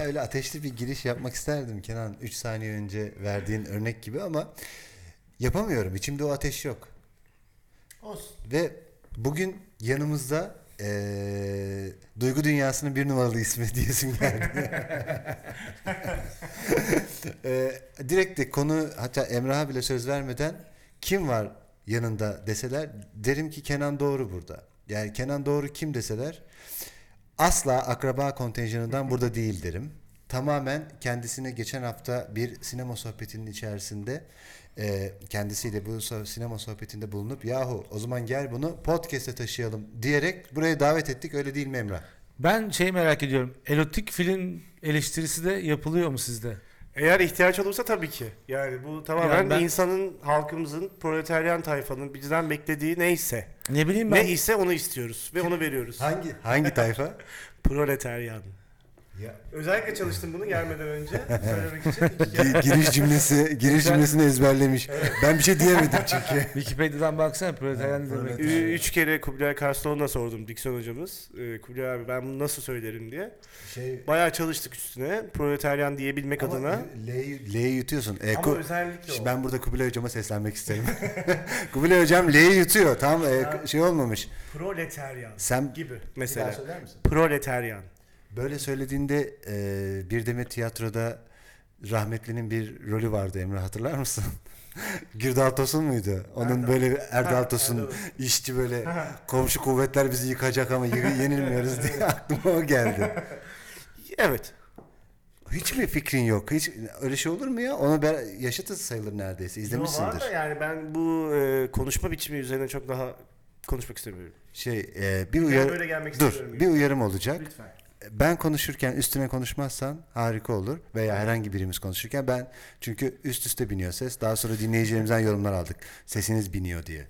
Ya öyle ateşli bir giriş yapmak isterdim Kenan 3 saniye önce verdiğin örnek gibi ama yapamıyorum. İçimde o ateş yok. Olsun. Ve bugün yanımızda eee, Duygu Dünyası'nın bir numaralı ismi diyesim geldi. Eee direkt de konu hatta Emrah'a bile söz vermeden kim var yanında deseler derim ki Kenan Doğru burada. Yani Kenan Doğru kim deseler asla akraba kontenjanından burada değil derim. Tamamen kendisine geçen hafta bir sinema sohbetinin içerisinde e, kendisiyle bu sinema sohbetinde bulunup yahu o zaman gel bunu podcast'e taşıyalım diyerek buraya davet ettik öyle değil mi Emrah? Ben şey merak ediyorum. Erotik film eleştirisi de yapılıyor mu sizde? Eğer ihtiyaç olursa tabii ki. Yani bu tamamen Yani ben- insanın, halkımızın, proletaryen tayfanın bizden beklediği neyse. Ne bileyim ben. Ne ise onu istiyoruz ve onu veriyoruz. Hangi hangi tayfa? Proletaryen. Ya. Özellikle çalıştım bunu gelmeden önce söylemek için. Gi- giriş cümlesi giriş cümlesini ezberlemiş. Ben bir şey diyemedim çünkü. Wikipedia'dan baksana proletaryen ne demek. Üç kere Kubilay Karslan'a sordum diksiyon hocamız. Ee, Kubilay abi ben bunu nasıl söylerim diye. Şey Bayağı çalıştık üstüne. Proletaryen diyebilmek ama adına. L'yi L'yi yutuyorsun. E, Ama ku- özellikle Şimdi o. ben burada Kubilay hocama seslenmek isterim. Kubilay hocam L'yi yutuyor. Tam e, şey olmamış. Proletaryen Sen gibi Bir daha mesela. söyler misin? Proletaryen. Böyle söylediğinde e, bir demet tiyatroda rahmetlinin bir rolü vardı Emre hatırlar mısın? Gürdal Tosun muydu? Onun Erdal. böyle Erdal Tosun Erdal. işçi böyle komşu kuvvetler bizi yıkacak ama yenilmiyoruz diye aklıma o geldi. Evet. Hiç mi fikrin yok? Hiç öyle şey olur mu ya? Onu ben yaşıtız sayılır neredeyse. Yo, var İzlemişsindir. da yani ben bu e, konuşma biçimi üzerine çok daha konuşmak istemiyorum. Şey e, bir uyarı Dur, bir uyarım olacak. Lütfen. Ben konuşurken üstüne konuşmazsan harika olur veya herhangi birimiz konuşurken ben çünkü üst üste biniyor ses. Daha sonra dinleyicilerimizden yorumlar aldık. Sesiniz biniyor diye.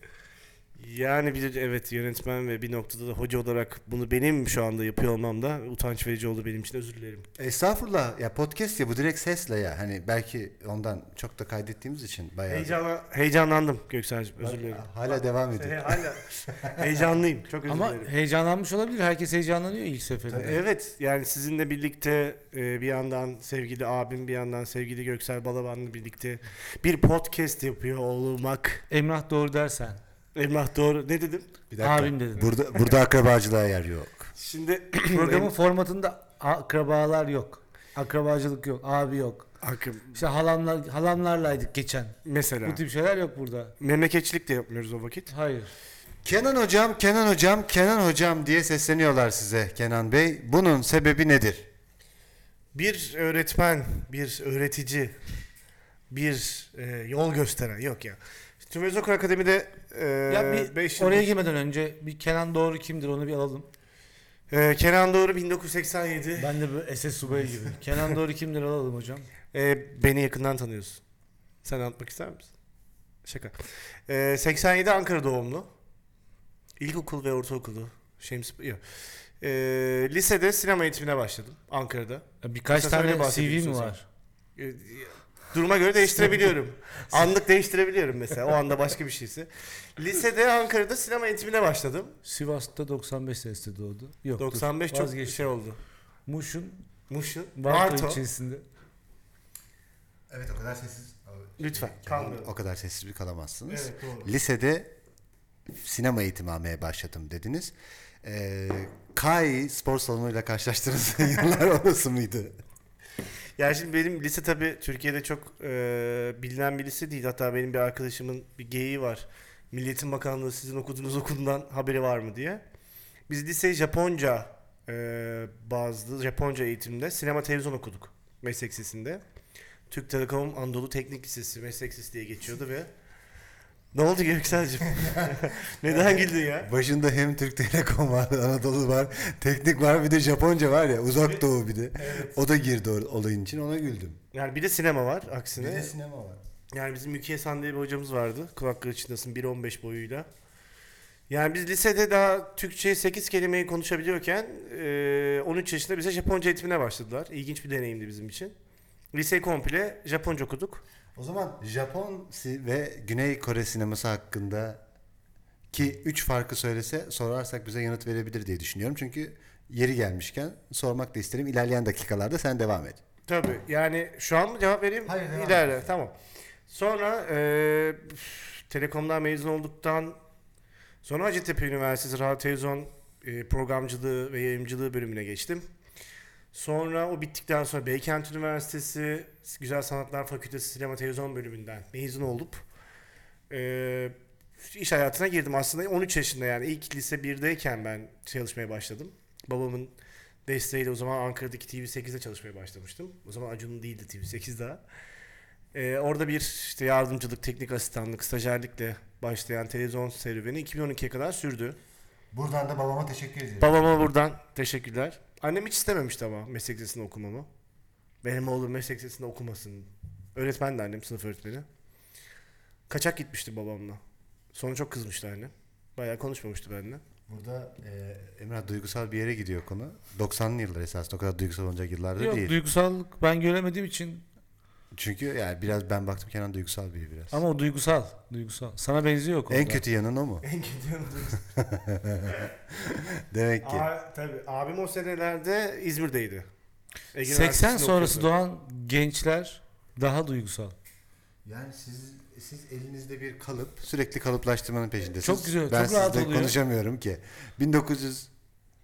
Yani bir evet yönetmen ve bir noktada da hoca olarak bunu benim şu anda yapıyor olmam da utanç verici oldu benim için özür dilerim. Estağfurullah ya podcast ya bu direkt sesle ya. Hani belki ondan çok da kaydettiğimiz için bayağı. Heyecana, heyecanlandım Göksel'cim özür dilerim. Hala devam ediyor. He- Hala heyecanlıyım çok özür Ama dilerim. heyecanlanmış olabilir. Herkes heyecanlanıyor ilk seferinde. Evet yani sizinle birlikte e, bir yandan sevgili abim bir yandan sevgili Göksel Balaban'la birlikte bir podcast yapıyor olmak. Emrah doğru dersen. Emrah doğru ne dedim? Bir dakika. Abim dedim. Burada burada akrabacılığa yer yok. Şimdi Programın formatında akrabalar yok. Akrabacılık yok. Abi yok. Hakkım İşte halamlar halamlarlaydık geçen. mesela Bu tip şeyler yok burada. memleketçilik de yapmıyoruz o vakit. Hayır. Kenan hocam, Kenan hocam, Kenan hocam diye sesleniyorlar size Kenan Bey. Bunun sebebi nedir? Bir öğretmen, bir öğretici, bir e, yol gösteren yok ya. Tümez Okul Akademi'de e, ya bir beş oraya girmeden önce bir Kenan Doğru kimdir onu bir alalım. E, Kenan Doğru 1987. Ben de böyle SS subayı gibi. Kenan Doğru kimdir alalım hocam. E, beni yakından tanıyorsun. Sen anlatmak ister misin? Şaka. E, 87 Ankara doğumlu. İlkokul ve ortaokulu. Şems yok. E, lisede sinema eğitimine başladım Ankara'da. Ya Birkaç Kısa tane CV mi var? E, Duruma göre değiştirebiliyorum. Anlık değiştirebiliyorum mesela. O anda başka bir şeyse. Lisede Ankara'da sinema eğitimine başladım. Sivas'ta 95 sesli doğdu. Yok. 95 dur, çok vazgeçtim. şey oldu. Muş'un Muş'un. Varto Varto. ilçesinde. Evet o kadar sessiz. Lütfen. Kalmıyorum. O kadar sessiz bir kalamazsınız. Evet doğru. Lisede sinema eğitimi almaya başladım dediniz. Ee, KAI spor salonuyla karşılaştığınız yıllar orası mıydı? Yani şimdi benim lise tabii Türkiye'de çok e, bilinen bir lise değil. Hatta benim bir arkadaşımın bir geyiği var. Milliyetin Bakanlığı sizin okuduğunuz okuldan haberi var mı diye. Biz lise Japonca e, bazlı Japonca eğitimde sinema televizyon okuduk meslek lisesinde. Türk Telekom Anadolu Teknik Lisesi meslek lisesi diye geçiyordu ve ne oldu Göksel'cim? Neden güldün ya? Başında hem Türk Telekom var, Anadolu var, teknik var bir de Japonca var ya uzak doğu bir de. O da girdi o olayın için ona güldüm. Yani bir de sinema var aksine. Bir de sinema var. Yani bizim Mükiye San diye bir hocamız vardı. Kulakları çınlasın 1.15 boyuyla. Yani biz lisede daha Türkçe 8 kelimeyi konuşabiliyorken e, 13 yaşında bize Japonca eğitimine başladılar. İlginç bir deneyimdi bizim için. Lise komple Japonca okuduk. O zaman Japon ve Güney Kore sineması hakkında ki üç farkı söylese sorarsak bize yanıt verebilir diye düşünüyorum. Çünkü yeri gelmişken sormak da isterim. İlerleyen dakikalarda sen devam et. Tabii yani şu an mı cevap vereyim? Hayır, devam İlerle tamam. Sonra e, Telekom'dan mezun olduktan sonra Hacettepe Üniversitesi Radyo Televizyon e, programcılığı ve yayıncılığı bölümüne geçtim. Sonra o bittikten sonra Beykent Üniversitesi Güzel Sanatlar Fakültesi Sinema Televizyon bölümünden mezun olup e, iş hayatına girdim. Aslında 13 yaşında yani ilk lise 1'deyken ben çalışmaya başladım. Babamın desteğiyle o zaman Ankara'daki TV8'de çalışmaya başlamıştım. O zaman Acun'un değildi TV8 daha. Ee, orada bir işte yardımcılık, teknik asistanlık, stajyerlikle başlayan televizyon serüveni 2012'ye kadar sürdü. Buradan da babama teşekkür ederim. Babama buradan teşekkürler. Annem hiç istememişti ama meslek lisesinde okumamı. Benim oğlum meslek lisesinde okumasın. Öğretmen de annem, sınıf öğretmeni. Kaçak gitmişti babamla. Sonra çok kızmıştı annem. Bayağı konuşmamıştı benimle. Burada e, Emrah duygusal bir yere gidiyor konu. 90'lı yıllar esasında o kadar duygusal olacak yıllarda Yok değil. duygusallık ben göremediğim için Çünkü yani biraz ben baktım Kenan duygusal biri biraz. ama o duygusal. Duygusal. Sana benziyor o konuda. en kötü yanın o mu? En kötü Demek ki. Aa, tabii. Abim o senelerde İzmir'deydi. Ege 80 Üniversitesi'nde sonrası okuyordu. doğan gençler daha duygusal. Yani siz siz elinizde bir kalıp sürekli kalıplaştırmanın peşindesiniz. Çok güzel, Ben çok rahat sizle oluyor. konuşamıyorum ki. 1900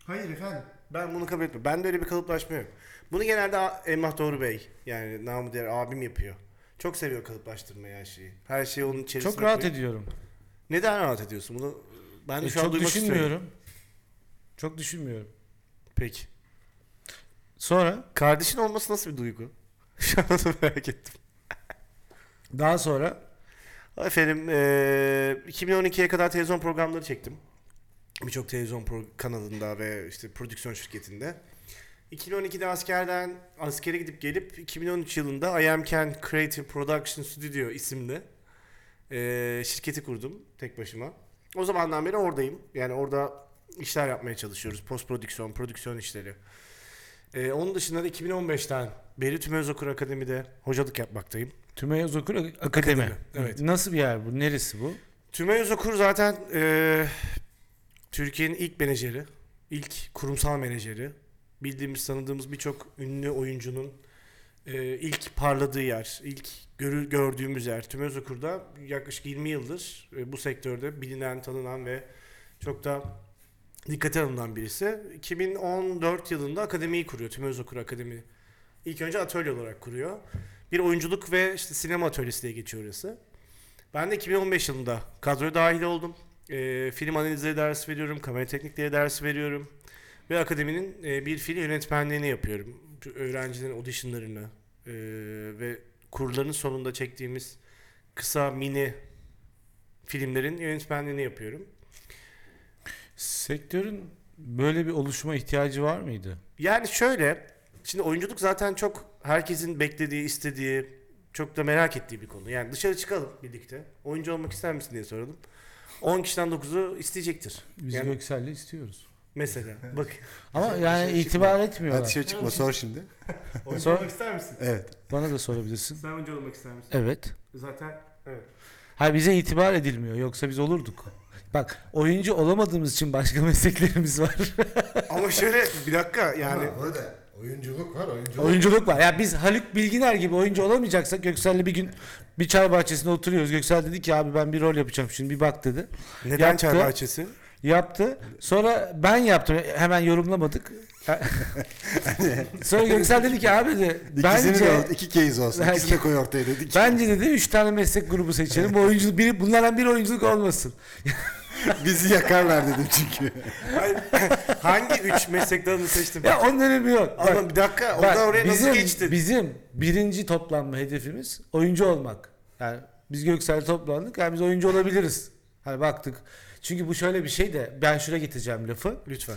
Hayır efendim. Ben bunu kabul etmiyorum. Bende öyle bir kalıplaşma yok. Bunu genelde Emrah Doğru Bey yani namı diğer abim yapıyor. Çok seviyor kalıplaştırmayı her şeyi. Her şeyi onun içerisine Çok rahat koyup- ediyorum. Neden rahat ediyorsun? Bunu ben E, şu an çok duymak istiyorum. düşünmüyorum. Çok düşünmüyorum. Peki. Sonra Kardeşin olması nasıl bir duygu? Şu an onu merak ettim. daha sonra Efendim eee 2012'ye kadar televizyon programları çektim. Birçok televizyon pro- kanalında ve işte prodüksiyon şirketinde. 2012'de askerden askere gidip gelip 2013 yılında I Am Ken Creative Production Studio isimli eee, şirketi kurdum tek başıma. O zamandan beri oradayım. Yani orada işler yapmaya çalışıyoruz. Post prodüksiyon, prodüksiyon işleri. Eee, onun dışında da 2015'ten beri Tümö Özokur Akademi'de hocalık yapmaktayım. Tümeyöz Okur Akademi. Akademi, evet. Nasıl bir yer bu? Neresi bu? Tümay Özokur zaten eee, Türkiye'nin ilk menajeri, ilk kurumsal menajeri. Bildiğimiz, tanıdığımız birçok ünlü oyuncunun eee, ilk parladığı yer, ilk görü, gördüğümüz yer. Tümay Özokur'da yaklaşık 20 yıldır e, bu sektörde bilinen, tanınan ve çok da dikkate alınan birisi. 2014 yılında akademiyi kuruyor, Tümay Özokur Akademi. İlk önce atölye olarak kuruyor. Bir oyunculuk ve işte sinema atölyesi diye geçiyor orası. Ben de 2015 yılında kadroya dahil oldum. Ee, film analizleri dersi veriyorum, kamera teknikleri dersi veriyorum. Ve akademinin e, bir film yönetmenliğini yapıyorum. Öğrencilerin auditionlarını e, ve kurların sonunda çektiğimiz kısa mini filmlerin yönetmenliğini yapıyorum. Sektörün böyle bir oluşuma ihtiyacı var mıydı? Yani şöyle, şimdi oyunculuk zaten çok herkesin beklediği, istediği, çok da merak ettiği bir konu. Yani dışarı çıkalım birlikte. Oyuncu olmak ister misin diye soralım. 10 kişiden 9'u isteyecektir. Biz Yani Göksel'le istiyoruz. Mesela bak. Ama yani itibar etmiyorlar. hadi dışarı çıkma sor şimdi. Oyuncu Sor. olmak ister misin? Evet. Bana da sorabilirsin. Sen oyuncu olmak ister misin? Evet. Zaten evet. Hayır bize itibar edilmiyor. Yoksa biz olurduk. Bak oyuncu olamadığımız için başka mesleklerimiz var. Ama şöyle bir dakika yani burada oyunculuk var oyunculuk. Oyunculuk var. Ya biz Haluk Bilginer gibi oyuncu olamayacaksak Göksel'le bir gün bir çay bahçesinde oturuyoruz. Göksel dedi ki abi ben bir rol yapacağım şimdi bir bak dedi. neden Yaptı. çay bahçesi? Yaptı. Sonra ben yaptım. Hemen yorumlamadık. Sonra Göksel dedi ki abi de İkisini bence de iki case olsun. Bence- İkisini de koy ortaya dedik. bence dedi üç tane meslek grubu seçelim. Bu oyunculuk biri bunlardan bir oyunculuk olmasın. Bizi yakarlar dedim çünkü. Hayır, Hangi üç meslek dalını seçtin? Ya onun önemi yok. Bak, Ama bir dakika bak, oradan oraya bizim, nasıl geçtin? Bizim birinci toplanma hedefimiz oyuncu olmak. Yani biz Göksel toplandık. Yani biz oyuncu olabiliriz. Hani baktık. Çünkü bu şöyle bir şey de ben şuraya getireceğim lafı. Lütfen.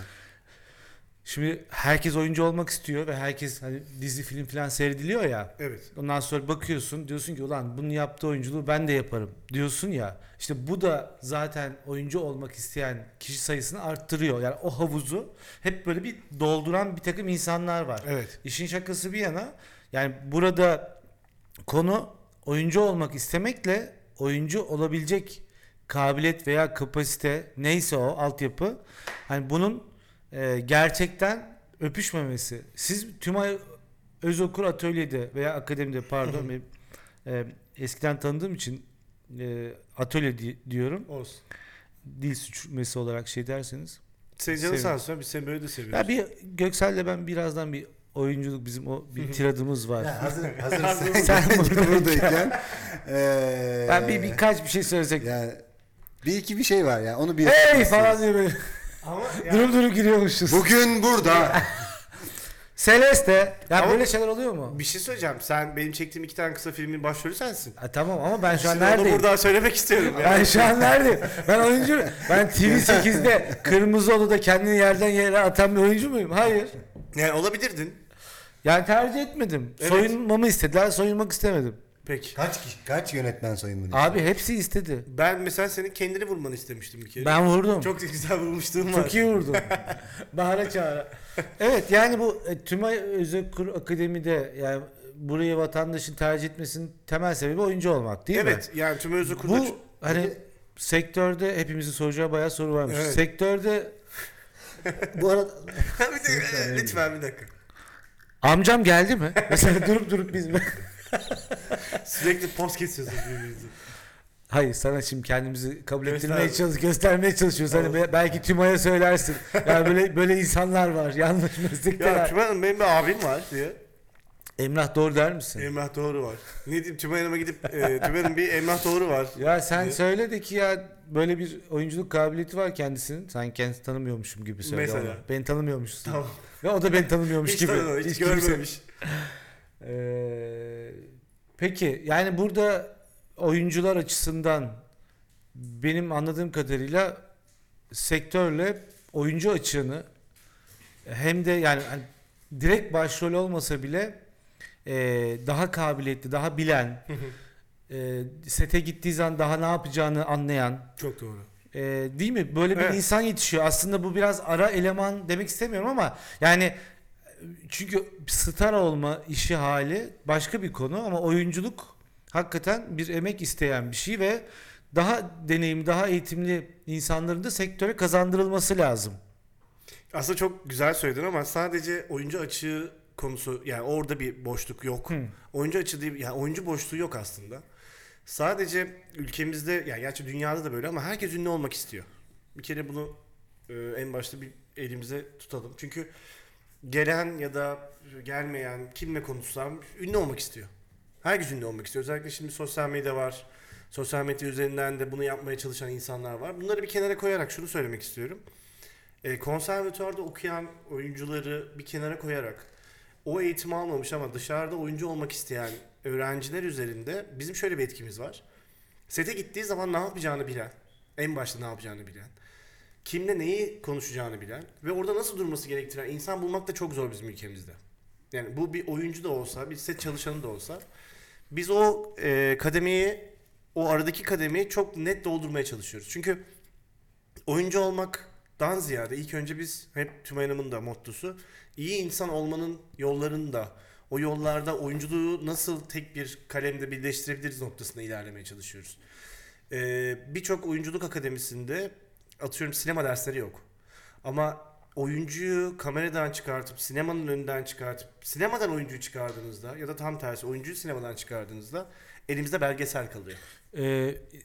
Şimdi herkes oyuncu olmak istiyor ve herkes hani dizi film falan seyrediliyor ya. Evet. Ondan sonra bakıyorsun diyorsun ki ulan bunun yaptığı oyunculuğu ben de yaparım diyorsun ya. İşte bu da zaten oyuncu olmak isteyen kişi sayısını arttırıyor. Yani o havuzu hep böyle bir dolduran bir takım insanlar var. Evet. İşin şakası bir yana yani burada konu oyuncu olmak istemekle oyuncu olabilecek kabiliyet veya kapasite neyse o altyapı hani bunun e, gerçekten öpüşmemesi. Siz Tümay Özokur atölyede veya akademide pardon benim, e, eskiden tanıdığım için e, atölye di- diyorum. Olsun. Dil suçması olarak şey derseniz. Senin canın sağ olsun. Biz seni böyle de seviyoruz. Ya bir Göksel'le ben birazdan bir oyunculuk bizim o bir tiradımız var. Ya hazır, hazır sen, sen buradayken. buradayken. eee, Ben bir birkaç bir şey söylesek. yani bir iki bir şey var ya onu bir Hey falan diye böyle Ama yani, durup durup giriyormuşuz. Bugün burada. Celeste. Ya Ama- böyle şeyler oluyor mu? bir şey söyleyeceğim. Sen benim çektiğim iki tane kısa filmin başrolü sensin. Ha, tamam ama ben şu an Şimdi onu neredeyim? buradan söylemek istiyorum. Ben Yani. şu an neredeyim? Ben oyuncu Ben TV8'de Kırmızı Oda'da kendini yerden yere atan bir oyuncu muyum? Hayır. Yani olabilirdin. Yani tercih etmedim. Evet. Soyunmamı istediler, soyunmak istemedim. Peki. kaç kişi, kaç yönetmen soyundu? Abi hepsi istedi. Ben mesela senin kendini vurmanı istemiştim bir kere. Ben vurdum. Çok güzel vurmuşluğum var. Çok iyi vurdum. Bağıra çağıra. Evet yani bu e, Tümay Özekur Akademi'de yani burayı vatandaşın tercih etmesinin temel sebebi oyuncu olmak değil mi? Evet yani Tümay Özokur'da Bu hani sektörde hepimizin soracağı bayağı soru varmış. Evet. Sektörde Bu arada bir de, lütfen bir dakika. amcam geldi mi? Mesela durup durup biz Sürekli post kesiyorsunuz birbirinizi. Hayır sana şimdi kendimizi kabul ettirmeye Göster. çalış, göstermeye çalışıyoruz. Hani be- belki Tümay'a söylersin. Yani böyle böyle insanlar var. Yanlış Ya meslekteler. Tümay Hanım benim bir abim var diye. Emrah doğru der misin? Emrah Doğru var. Ne diyeyim Tümay Hanım'a gidip e, Tümay Hanım bir Emrah Doğru var. Ya sen söyle de ki ya böyle bir oyunculuk kabiliyeti var kendisinin. Sen kendisi tanımıyormuşum gibi söyle Mesela. ona. Beni tanımıyormuşsun. Tamam. Ve o da beni tanımıyormuş Hiç gibi. tanımamış, hiç, kimse- görmemiş. Ee, peki yani burada oyuncular açısından benim anladığım kadarıyla sektörle oyuncu açığını hem de yani hani direkt başrol olmasa bile e, daha kabiliyetli, daha bilen, e, sete gittiği zaman daha ne yapacağını anlayan, Çok doğru. e, değil mi? Böyle bir Evet. insan yetişiyor. Aslında bu biraz ara eleman demek istemiyorum ama yani çünkü star olma işi hali başka bir konu ama oyunculuk hakikaten bir emek isteyen bir şey ve daha deneyimli, daha eğitimli insanların da sektöre kazandırılması lazım. Aslında çok güzel söyledin ama sadece oyuncu açığı konusu yani orada bir boşluk yok. Hı. Oyuncu açığı değil yani oyuncu boşluğu yok aslında. Sadece ülkemizde yani gerçi dünyada da böyle ama herkes ünlü olmak istiyor. Bir kere bunu e, en başta bir elimize tutalım. Çünkü gelen ya da gelmeyen kimle konuşsam ünlü olmak istiyor. Herkes ünlü olmak istiyor. Özellikle şimdi sosyal medya var. Sosyal medya üzerinden de bunu yapmaya çalışan insanlar var. Bunları bir kenara koyarak şunu söylemek istiyorum. E, konservatuvarda okuyan oyuncuları bir kenara koyarak o eğitimi almamış ama dışarıda oyuncu olmak isteyen öğrenciler üzerinde bizim şöyle bir etkimiz var. Sete gittiği zaman ne yapacağını bilen, en başta ne yapacağını bilen, kimle neyi konuşacağını bilen ve orada nasıl durması gerektiren insan bulmak da çok zor bizim ülkemizde. Yani bu bir oyuncu da olsa, bir set çalışanı da olsa biz o e, kademeyi, o aradaki kademeyi çok net doldurmaya çalışıyoruz. Çünkü oyuncu olmaktan ziyade ilk önce biz hep Tümay Hanım'ın da mottosu iyi insan olmanın yollarını da o yollarda oyunculuğu nasıl tek bir kalemde birleştirebiliriz noktasında ilerlemeye çalışıyoruz. Ee, Birçok oyunculuk akademisinde atıyorum sinema dersleri yok. Ama oyuncuyu kameradan çıkartıp sinemanın önünden çıkartıp sinemadan oyuncuyu çıkardığınızda ya da tam tersi oyuncuyu sinemadan çıkardığınızda elimizde belgesel kalıyor.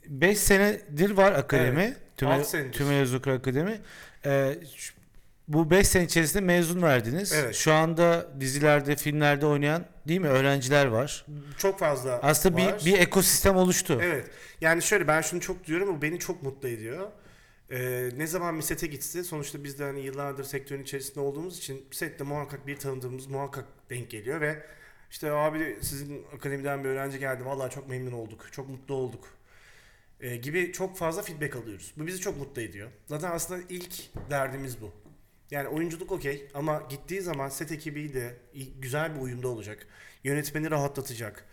5 senedir var akademi. Evet, senedir. Tümay Özokur Akademi. Ee, bu 5 sene içerisinde mezun verdiniz. Evet. Şu anda dizilerde, filmlerde oynayan değil mi öğrenciler var. Çok fazla Aslında var. bir bir ekosistem oluştu. Evet. Yani şöyle ben şunu çok diyorum bu beni çok mutlu ediyor. Ee, ne zaman bir sete gitse sonuçta biz de hani yıllardır sektörün içerisinde olduğumuz için sette muhakkak bir tanıdığımız muhakkak denk geliyor ve işte abi sizin akademiden bir öğrenci geldi vallahi çok memnun olduk çok mutlu olduk Ee, gibi çok fazla feedback alıyoruz. Bu bizi çok mutlu ediyor. Zaten aslında ilk derdimiz bu. Yani oyunculuk okey ama gittiği zaman set ekibiyle güzel bir uyumda olacak. Yönetmeni rahatlatacak.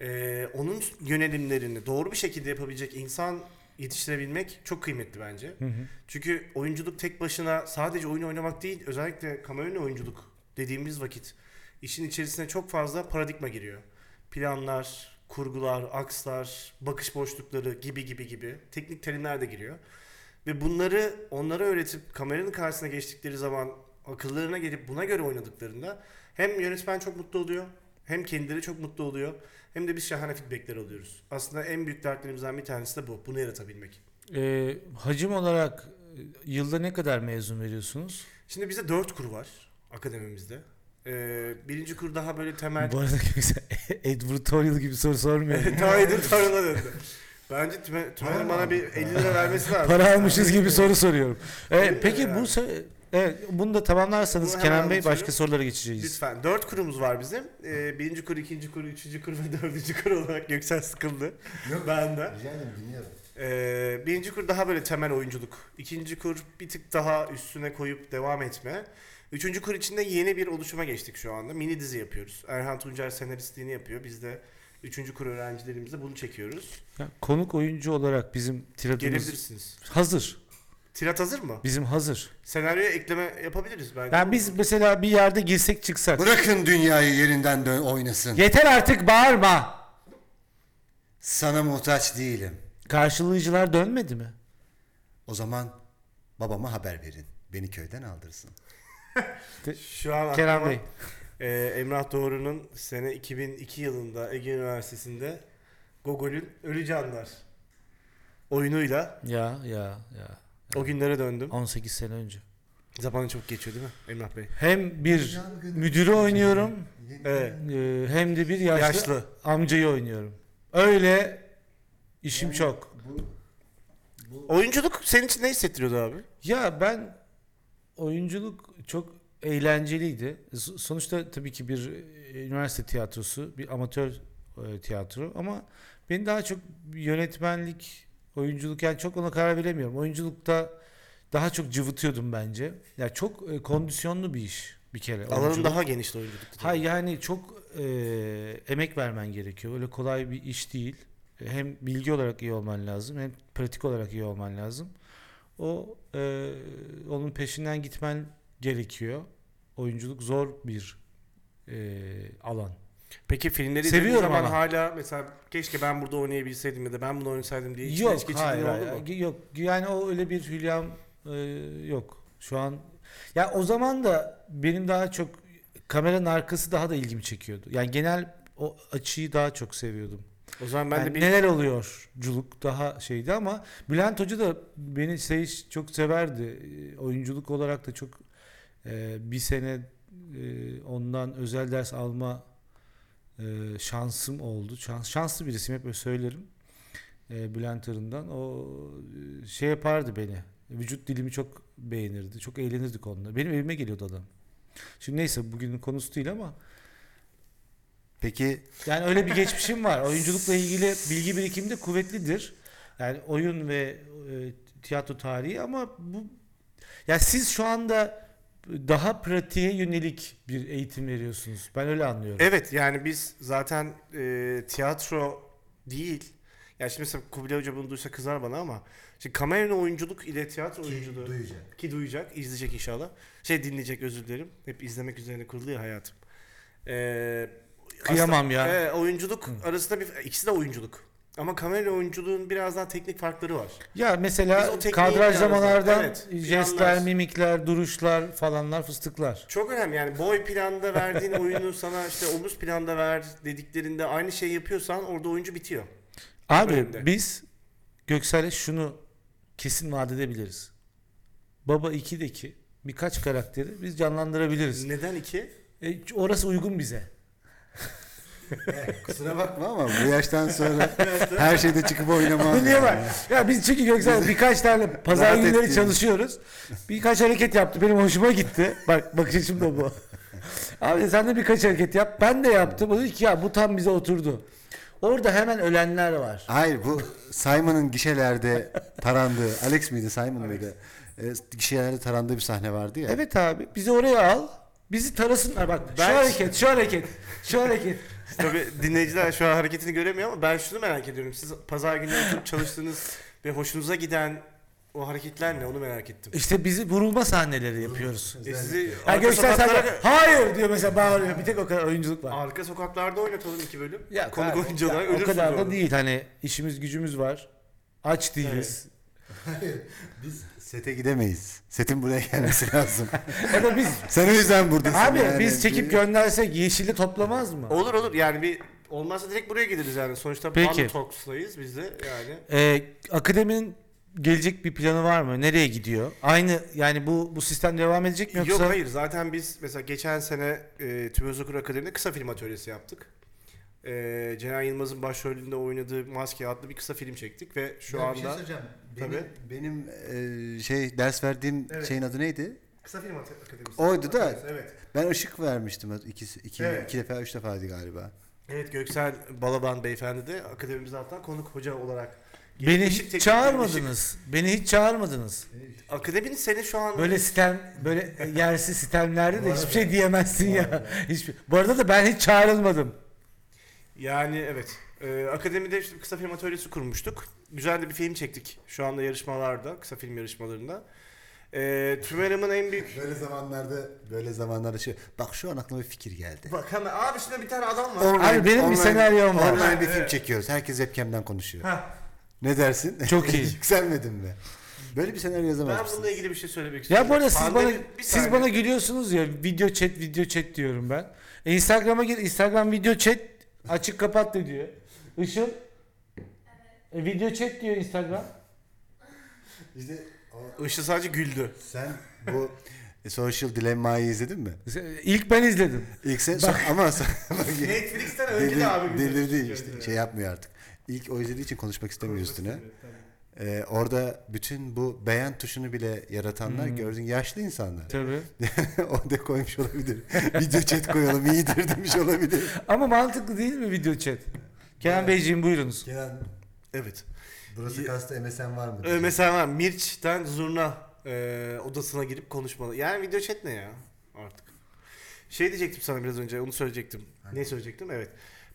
Ee, onun yönelimlerini doğru bir şekilde yapabilecek insan yetiştirebilmek çok kıymetli bence. Hı hı. Çünkü oyunculuk tek başına sadece oyun oynamak değil, özellikle önü oyunculuk dediğimiz vakit işin içerisine çok fazla paradigma giriyor. Planlar, kurgular, akslar, bakış boşlukları gibi gibi gibi teknik terimler de giriyor. Ve bunları onlara öğretip kameranın karşısına geçtikleri zaman akıllarına gelip buna göre oynadıklarında hem yönetmen çok mutlu oluyor hem kendileri çok mutlu oluyor hem de biz şahane feedbackler alıyoruz. Aslında en büyük dertlerimizden bir tanesi de bu. Bunu yaratabilmek. Ee, hacim olarak e, yılda ne kadar mezun veriyorsunuz? Şimdi bizde dört kur var akademimizde. Ee, birinci kur daha böyle temel... Bu arada güzel. Advertorial gibi soru sormuyorum. Daha tarına döndü. Bence Tüme- bana bir 50 lira vermesi lazım. Para almışız gibi soru soruyorum. Evet, peki bu evet, bunu da tamamlarsanız Bunu hemen Kenan Bey başka anlatıyorum. sorulara geçeceğiz. Lütfen. Dört kurumuz var bizim. Ee, birinci kur, ikinci kur, üçüncü kur ve dördüncü kur olarak Göksel sıkıldı. ben de. Rica ederim dinliyorum. Ee, birinci kur daha böyle temel oyunculuk. İkinci kur bir tık daha üstüne koyup devam etme. Üçüncü kur içinde yeni bir oluşuma geçtik şu anda. Mini dizi yapıyoruz. Erhan Tuncer senaristliğini yapıyor. Biz de üçüncü kur öğrencilerimizle bunu çekiyoruz. Ya, konuk oyuncu olarak bizim tiradımız Gelebilirsiniz. hazır. Tirat hazır mı? Bizim hazır. Senaryoya ekleme yapabiliriz bence. Yani biz mesela bir yerde girsek çıksak. Bırakın dünyayı yerinden dön oynasın. Yeter artık bağırma. Sana muhtaç değilim. Karşılayıcılar dönmedi mi? O zaman babama haber verin. Beni köyden aldırsın. Şu an Kenan aklıma, Bey. e, Emrah Doğru'nun sene 2002 yılında Ege Üniversitesi'nde Gogol'ün Ölü Canlar oyunuyla Ya ya ya. O günlere döndüm. 18 sene önce. Zaman çok geçiyor değil mi Emrah Bey? Hem bir müdürü oynuyorum Evet. e, hem de bir yaşlı, Yaşlı. amcayı oynuyorum. Öyle işim çok. Oyunculuk senin için ne hissettiriyordu abi? Ya ben oyunculuk çok eğlenceliydi. Sonuçta tabii ki bir e, üniversite tiyatrosu, bir amatör e, tiyatro ama beni daha çok yönetmenlik, oyunculuk yani çok ona karar veremiyorum. Oyunculukta daha çok cıvıtıyordum bence. Ya çok e, kondisyonlu bir iş bir kere. Alanın oyunculuk. daha genişti oyunculukta. Hayır yani çok e, emek vermen gerekiyor. Öyle kolay bir iş değil. Hem bilgi olarak iyi olman lazım hem pratik olarak iyi olman lazım. O e, onun peşinden gitmen gerekiyor. Oyunculuk zor bir e, alan. Peki filmleri Seviyorum zaman ama. hala mesela keşke ben burada oynayabilseydim ya da ben bunu oynasaydım diye hiç Yok geçirdiğin hayır, oldu hayır, yok yani o öyle bir hülyam e, yok. Şu an ya o zaman da benim daha çok kameranın arkası daha da ilgimi çekiyordu. Yani genel o açıyı daha çok seviyordum. O zaman ben Yani de bir neler oluyor culuk daha şeydi ama Bülent Hoca da beni şey çok severdi. E, oyunculuk olarak da çok e, bir sene e, ondan özel ders alma e, şansım oldu. Şans şanslı birisiyim hep öyle söylerim. E, Bülent Arın'dan. O e, şey yapardı beni. Vücut dilimi çok beğenirdi çok eğlenirdik onunla benim evime geliyordu adam. Şimdi neyse bugünün konusu değil ama Peki yani öyle bir geçmişim var. Oyunculukla ilgili bilgi birikimim de kuvvetlidir. Yani oyun ve e, tiyatro tarihi ama bu ya siz şu anda daha pratiğe yönelik bir eğitim veriyorsunuz. Ben öyle anlıyorum. Evet yani biz zaten e, tiyatro değil. Ya şimdi mesela Kubilay Hoca bunu duysa kızar bana ama şimdi kamera oyunculuk ile tiyatro oyunculuğu duyacak. ki duyacak, izleyecek inşallah. Şey dinleyecek özür dilerim. Hep izlemek üzerine kurulu ya hayatım. Ee, Kıyamam aslında- ya. Evet, oyunculuk arasında bir ikisi de oyunculuk. Ama kamera oyunculuğun biraz daha teknik farkları var. Ya mesela kadrajlamalardan evet, jestler, planlar. mimikler, duruşlar falanlar fıstıklar. Çok önemli yani boy planda verdiğin oyunu sana işte omuz planda ver dediklerinde aynı şey yapıyorsan orada oyuncu bitiyor. Abi Önemli. biz Göksel'e şunu kesin vaat edebiliriz. Baba 2'deki birkaç karakteri biz canlandırabiliriz. Neden iki? E, orası uygun bize. Kusura bakma ama bu yaştan sonra her şeyde çıkıp oynamam. Niye var? Ya biz çünkü Göksel birkaç tane pazar Rahat günleri ettiğimiz. çalışıyoruz. Birkaç hareket yaptı. Benim hoşuma gitti. Bak bakış açım da bu. Abi sen de birkaç hareket yap. Ben de yaptım. O dedi ki ya bu tam bize oturdu. Orada hemen ölenler var. Hayır bu Simon'ın gişelerde tarandığı, Alex miydi Simon mıydı? E, gişelerde tarandığı bir sahne vardı ya. Evet abi bizi oraya al. Bizi tarasınlar bak. Ben- Şu hareket, şu hareket, şu hareket. Tabii dinleyiciler şu an hareketini göremiyor ama ben şunu merak ediyorum. Siz pazar günü oturup çalıştığınız ve hoşunuza giden o hareketler ne onu merak ettim. İşte bizi vurulma sahneleri yapıyoruz. E sizi Ya arka, sokaklara, de, hayır diyor mesela bağırıyor. Bir tek o kadar oyunculuk var. arka sokaklarda oynatalım iki bölüm. Ya Konuk abi, oyuncu olarak o ölürsünüz kadar da orada. değil hani işimiz gücümüz var. Aç değiliz. Biz sete gidemeyiz. Setin buraya gelmesi lazım. Ya da biz Sen o yüzden buradasın. abi yani. biz çekip göndersek yeşili toplamaz mı? Olur olur yani bir olmazsa direkt buraya geliriz yani. Sonuçta Peki. Peki. Talks'tayız biz de yani. Ee, akademinin gelecek bir planı var mı? Nereye gidiyor? Aynı yani bu bu sistem devam edecek mi yoksa? Yok hayır zaten biz mesela geçen sene e, Tüböz Okur Akademi'de kısa film atölyesi yaptık. E, Cenan Yılmaz'ın başrolünde oynadığı Maske adlı bir kısa film çektik ve şu Ya bir şey anda söyleyeceğim. Benim, Tabii. benim e, şey ders verdiğim Evet. şeyin adı neydi? kısa film akademisi. Oydu da. Evet. Ben ışık vermiştim ikisi iki, Evet. iki defa üç defaydı galiba. Evet Göksel Balaban beyefendi de akademimize hatta konuk hoca olarak Beni Işık hiç teknikleri, çağırmadınız. Beni hiç çağırmadınız. Akademinin seni şu an Böyle sistem böyle yersiz sistemlerde de hiçbir şey diyemezsin ya. Hiçbir. Bu arada da ben hiç çağrılmadım. Yani evet. Ee, akademide işte bir kısa film atölyesi kurmuştuk. Güzel de bir film çektik şu anda yarışmalarda, kısa film yarışmalarında. Ee, Tümera'mın en büyük... Böyle zamanlarda böyle zamanlarda şey bak şu an aklıma bir fikir geldi. Bak hemen abi şimdi bir tane adam var. Online- Abi benim bir online- senaryom var. Online bir film çekiyoruz. Herkes webcam'den konuşuyor. Ha, Ne dersin? Çok iyi. Yükselmedin mi? Böyle bir senaryo yazamaz ben bununla ilgili bir şey söylemek istiyorum. Ya bu arada siz Pandemi- bana bir siz saniye. bana gülüyorsunuz ya video chat video chat diyorum ben. E, Instagram'a gir Instagram video chat açık kapat da diyor. Işıl e, video chat diyor Instagram. İşte o- Işıl sadece güldü. sen bu Social Dilemma'yı izledin mi? İlk ben izledim. İlk sen ama sen, Netflix'ten önce delir, de abi delirdi işte şey yapmıyor artık. İlk o izlediği için konuşmak istemiyor üstüne. Ee, orada bütün bu beğen tuşunu bile yaratanlar Hmm. gördün yaşlı insanlar. Tabii. o da koymuş olabilir. Video chat koyalım iyidir demiş olabilir. Ama mantıklı değil mi video chat? Kenan Evet. Beyciğim buyurunuz. Kenan Evet. burası Ye- kasta MSN var mı? Ee, mesela var, Mirç'ten Zurna e, odasına girip konuşmalı. Yani video chat ne ya artık? Şey diyecektim sana biraz önce onu söyleyecektim. Ne söyleyecektim? Evet.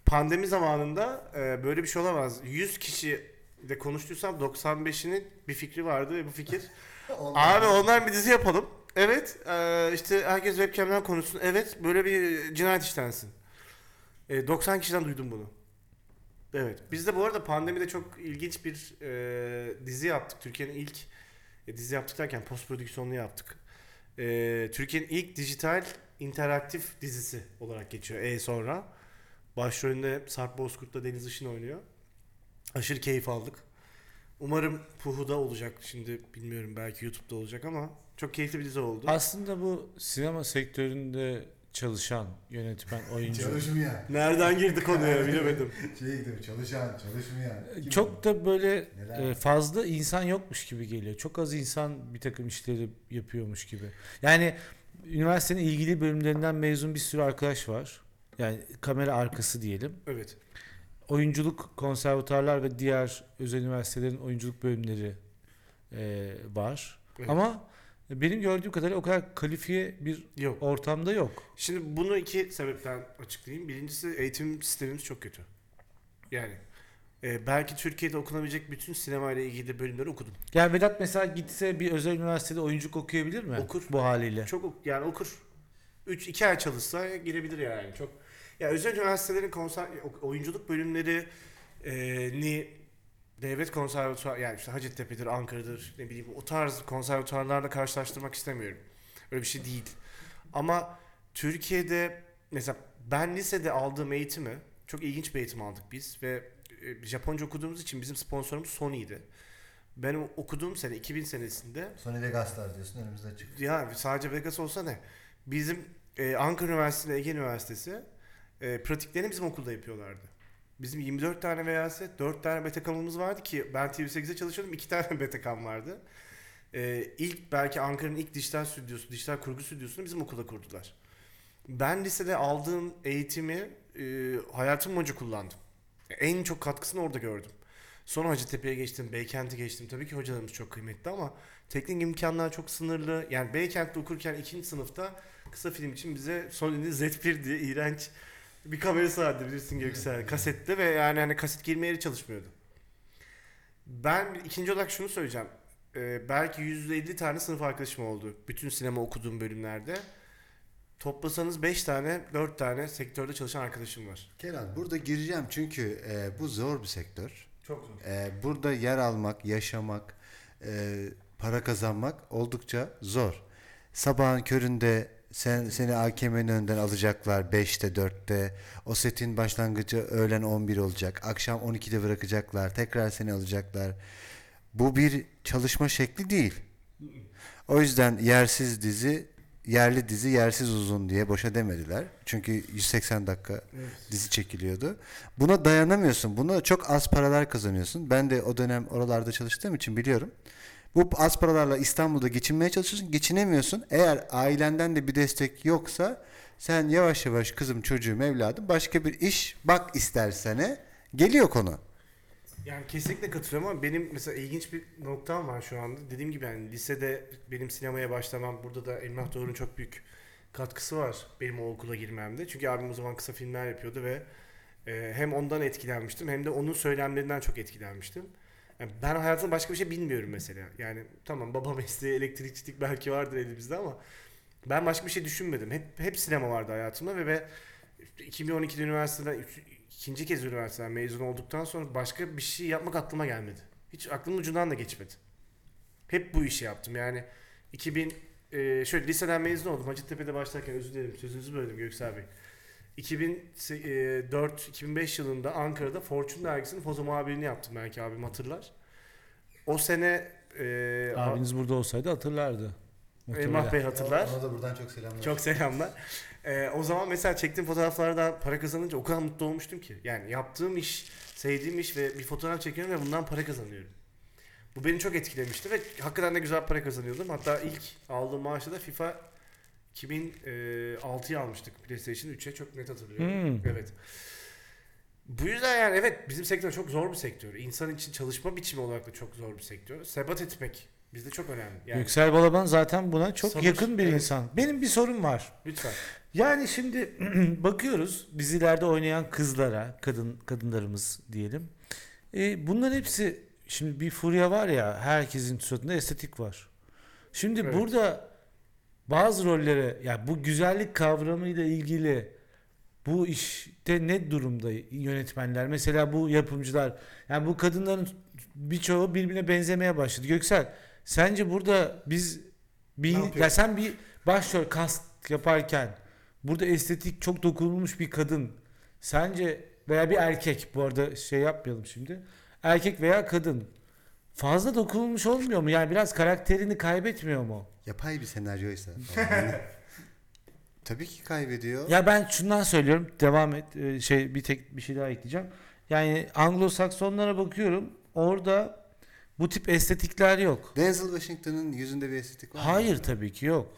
Pandemi zamanında e, böyle bir şey olamaz. 100 kişi de konuştuysam 95'inin bir fikri vardı ve bu fikir Abi online bir dizi yapalım. Evet. e, işte herkes webcam'den konuşsun. Evet. Böyle bir cinayet işlensin. E, 90 kişiden duydum bunu. Evet. Biz de bu arada pandemide çok ilginç bir e, dizi yaptık. Türkiye'nin ilk e, dizi yaptık derken post prodüksiyonlu yaptık. E, Türkiye'nin ilk dijital interaktif dizisi olarak geçiyor. E sonra. Başrolünde Sarp Bozkurt'la Deniz Işın oynuyor. Aşırı keyif aldık. Umarım Puhu'da olacak. Şimdi bilmiyorum belki YouTube'da olacak ama çok keyifli bir dizi oldu. Aslında bu sinema sektöründe çalışan yönetmen, oyuncu. Çalışmayan. Nereden girdi konuya bilemedim. Şey gibi çalışan, çalışmayan. Çok da böyle Neler? e, fazla insan yokmuş gibi geliyor. Çok az insan bir takım işleri yapıyormuş gibi. Yani üniversitenin ilgili bölümlerinden mezun bir sürü arkadaş var. Yani kamera arkası diyelim. Evet. Oyunculuk konservatuarlar ve diğer özel üniversitelerin oyunculuk bölümleri e, var. Evet. Ama benim gördüğüm kadarıyla o kadar kalifiye bir Yok. ortamda yok. Şimdi bunu iki sebepten açıklayayım. Birincisi eğitim sistemimiz çok kötü. Yani e, belki Türkiye'de okunabilecek bütün sinema ile ilgili bölümleri okudum. Yani Vedat mesela gitse bir özel üniversitede oyunculuk okuyabilir mi? Okur. Bu haliyle. Çok ok- yani okur. 3 2 ay çalışsa girebilir yani. Çok ya özel üniversitelerin konser oyunculuk bölümleri e, ni devlet konservatuar yani işte Hacettepe'dir, Ankara'dır ne bileyim o tarz konservatuarlarla karşılaştırmak istemiyorum. Öyle bir şey değil. Ama Türkiye'de mesela ben lisede aldığım eğitimi çok ilginç bir eğitim aldık biz ve e, Japonca okuduğumuz için bizim sponsorumuz Sony'ydi. Ben okuduğum sene 2000 senesinde Sony Vegas'lar diyorsun önümüzde açık. ya sadece Vegas olsa ne? Bizim e, Ankara Üniversitesi Ege Üniversitesi e, pratiklerini bizim okulda yapıyorlardı. Bizim 24 tane VHS, 4 tane betakamımız vardı ki ben TV8'de çalışıyordum 2 tane betakam vardı. E, ilk belki Ankara'nın ilk dijital stüdyosu, dijital kurgu stüdyosunu bizim okulda kurdular. Ben lisede aldığım eğitimi e, hayatım boyunca kullandım. En çok katkısını orada gördüm. Sonra Hacettepe'ye geçtim, Beykent'e geçtim. Tabii ki hocalarımız çok kıymetli ama teknik imkanlar çok sınırlı. Yani Beykent'te okurken ikinci sınıfta kısa film için bize Sony'nin Z1 diye iğrenç bir kamerası vardı bilirsin Göksel. Kasette ve yani hani kaset girme yeri çalışmıyordu. Ben ikinci olarak şunu söyleyeceğim. Ee, belki 150 tane sınıf arkadaşım oldu. Bütün sinema okuduğum bölümlerde. Toplasanız 5 tane, 4 tane sektörde çalışan arkadaşım var. Kenan burada gireceğim çünkü e, bu zor bir sektör. Çok zor. E, burada yer almak, yaşamak, e, para kazanmak oldukça zor. Sabahın köründe sen seni AKM'nin önünden alacaklar 5'te 4'te. O setin başlangıcı öğlen 11 olacak. Akşam 12'de bırakacaklar. Tekrar seni alacaklar. Bu bir çalışma şekli değil. O yüzden yersiz dizi, yerli dizi yersiz uzun diye boşa demediler. Çünkü 180 dakika dizi çekiliyordu. Buna dayanamıyorsun. Buna çok az paralar kazanıyorsun. Ben de o dönem oralarda çalıştığım için biliyorum. Bu az paralarla İstanbul'da geçinmeye çalışıyorsun. Geçinemiyorsun. Eğer ailenden de bir destek yoksa sen yavaş yavaş kızım çocuğum evladım başka bir iş bak istersene geliyor konu. Yani kesinlikle katılıyorum ama benim mesela ilginç bir noktam var şu anda. Dediğim gibi yani lisede benim sinemaya başlamam burada da Emrah Doğru'nun çok büyük katkısı var benim o okula girmemde. Çünkü abim o zaman kısa filmler yapıyordu ve e, hem ondan etkilenmiştim hem de onun söylemlerinden çok etkilenmiştim. Yani ben hayatımda başka bir şey bilmiyorum mesela. Yani tamam baba mesleği elektrikçilik belki vardır elimizde ama ben başka bir şey düşünmedim. Hep hep sinema vardı hayatımda ve, ve 2012'de üniversiteden ikinci kez üniversiteden mezun olduktan sonra başka bir şey yapmak aklıma gelmedi. Hiç aklımın ucundan da geçmedi. Hep bu işi yaptım. Yani 2000 e, şöyle liseden mezun oldum. Hacettepe'de başlarken özür dilerim sözünüzü böldüm Göksel Bey. 2004-2005 yılında Ankara'da Fortune dergisinin foto muhabirini yaptım belki abim hatırlar. O sene e, Abiniz burada olsaydı hatırlardı. Emrah Bey hatırlar. Ona da buradan çok selamlar. Çok selamlar. Ee, o zaman mesela çektiğim fotoğraflardan para kazanınca o kadar mutlu olmuştum ki. Yani yaptığım iş, sevdiğim iş ve bir fotoğraf çekiyorum ve bundan para kazanıyorum. Bu beni çok etkilemişti ve hakikaten de güzel para kazanıyordum. Hatta ilk aldığım maaşı da FIFA 2006'yı almıştık PlayStation 3'e çok net hatırlıyorum. Hmm. Evet. Bu yüzden yani evet bizim sektör çok zor bir sektör. İnsan için çalışma biçimi olarak da çok zor bir sektör. Sebat etmek bizde çok önemli. Yani Yüksel Balaban zaten buna çok Sabır, yakın bir evet. insan. Benim bir sorum var. lütfen. Yani şimdi bakıyoruz dizilerde oynayan kızlara, kadın kadınlarımız diyelim. E, bunların hepsi şimdi bir furya var ya herkesin suratında estetik var. Şimdi Evet. burada bazı rollere ya bu güzellik kavramıyla ilgili bu işte ne durumda yönetmenler? Mesela bu yapımcılar yani bu kadınların birçoğu birbirine benzemeye başladı. Göksel sence burada biz bir ya sen bir başrol kast yaparken burada estetik çok dokunulmuş bir kadın sence veya bir erkek bu arada şey yapmayalım şimdi. Erkek veya kadın fazla dokunulmuş olmuyor mu? Yani biraz karakterini kaybetmiyor mu? Yapay bir senaryoysa. Yani Tabii ki kaybediyor. Ya ben şundan söylüyorum. Devam et. Ee, Şey bir tek bir şey daha ekleyeceğim. Yani Anglo-Saksonlara bakıyorum. Orada bu tip estetikler yok. Denzel Washington'ın yüzünde bir estetik var mı? Hayır tabii ki yok.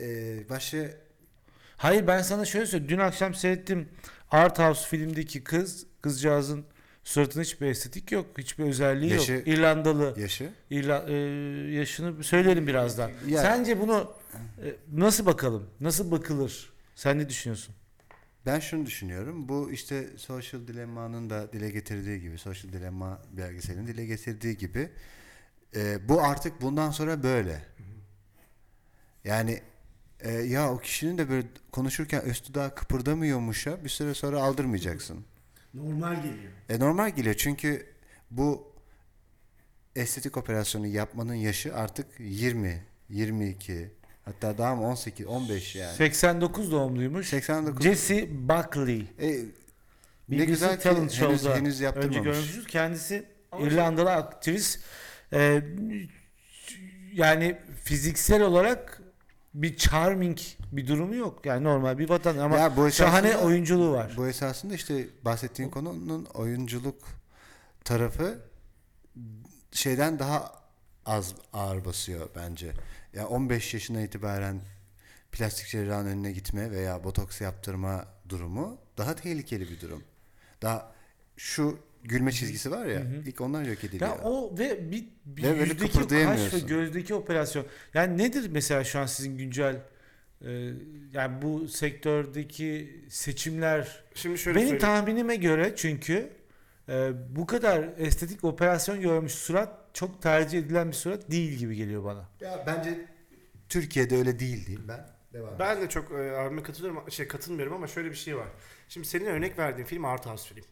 Ee, başı Hayır ben sana şöyle söyleyeyim. Dün akşam seyrettim. Art House filmdeki kız, kızcağızın suratında hiçbir estetik yok. Hiçbir özelliği Yaşı- yok. İrlandalı. yaşı. İrla, e, yaşını söylerim birazdan. Ya- Sence bunu e, nasıl bakalım? Nasıl bakılır? Sen ne düşünüyorsun? Ben şunu düşünüyorum. Bu işte Social Dilemma'nın da dile getirdiği gibi, Social Dilemma belgeselinin dile getirdiği gibi e, bu artık bundan sonra böyle. Yani e, ya o kişinin de böyle konuşurken üst dudağı kıpırdamıyormuşa bir süre sonra aldırmayacaksın. Normal geliyor. E normal geliyor çünkü bu estetik operasyonu yapmanın yaşı artık 20, 22 hatta daha mı 18, 15 yani. 89 doğumluymuş. 89. Jesse Buckley. E, ne güzel ki Talent henüz, Show'da henüz önce yaptırmamış. görmüşüz. Kendisi Ama İrlandalı aktris. Ee, yani fiziksel olarak bir charming bir durumu yok. Yani normal bir vatan ama Ya bu şahane oyunculuğu var. Bu esasında işte bahsettiğin konunun oyunculuk tarafı şeyden daha az ağır basıyor bence. Ya 15 yaşına itibaren plastik cerrahın önüne gitme veya botoks yaptırma durumu daha tehlikeli bir durum. Daha şu gülme çizgisi var ya ilk onlar yok ediliyor. Ya o ve bir, bir Ve yüzdeki kaş ve gözdeki operasyon. Yani nedir mesela şu an sizin güncel e, yani bu sektördeki seçimler Şimdi şöyle Benim söyleyeyim. tahminime göre çünkü e, bu kadar estetik operasyon görmüş surat çok tercih edilen bir surat değil gibi geliyor bana. Ya bence Türkiye'de öyle değil diyeyim ben. Devam. Ben de çok e, abime katılıyorum, şey katılmıyorum ama şöyle bir şey var. Şimdi senin örnek verdiğin film Art House film.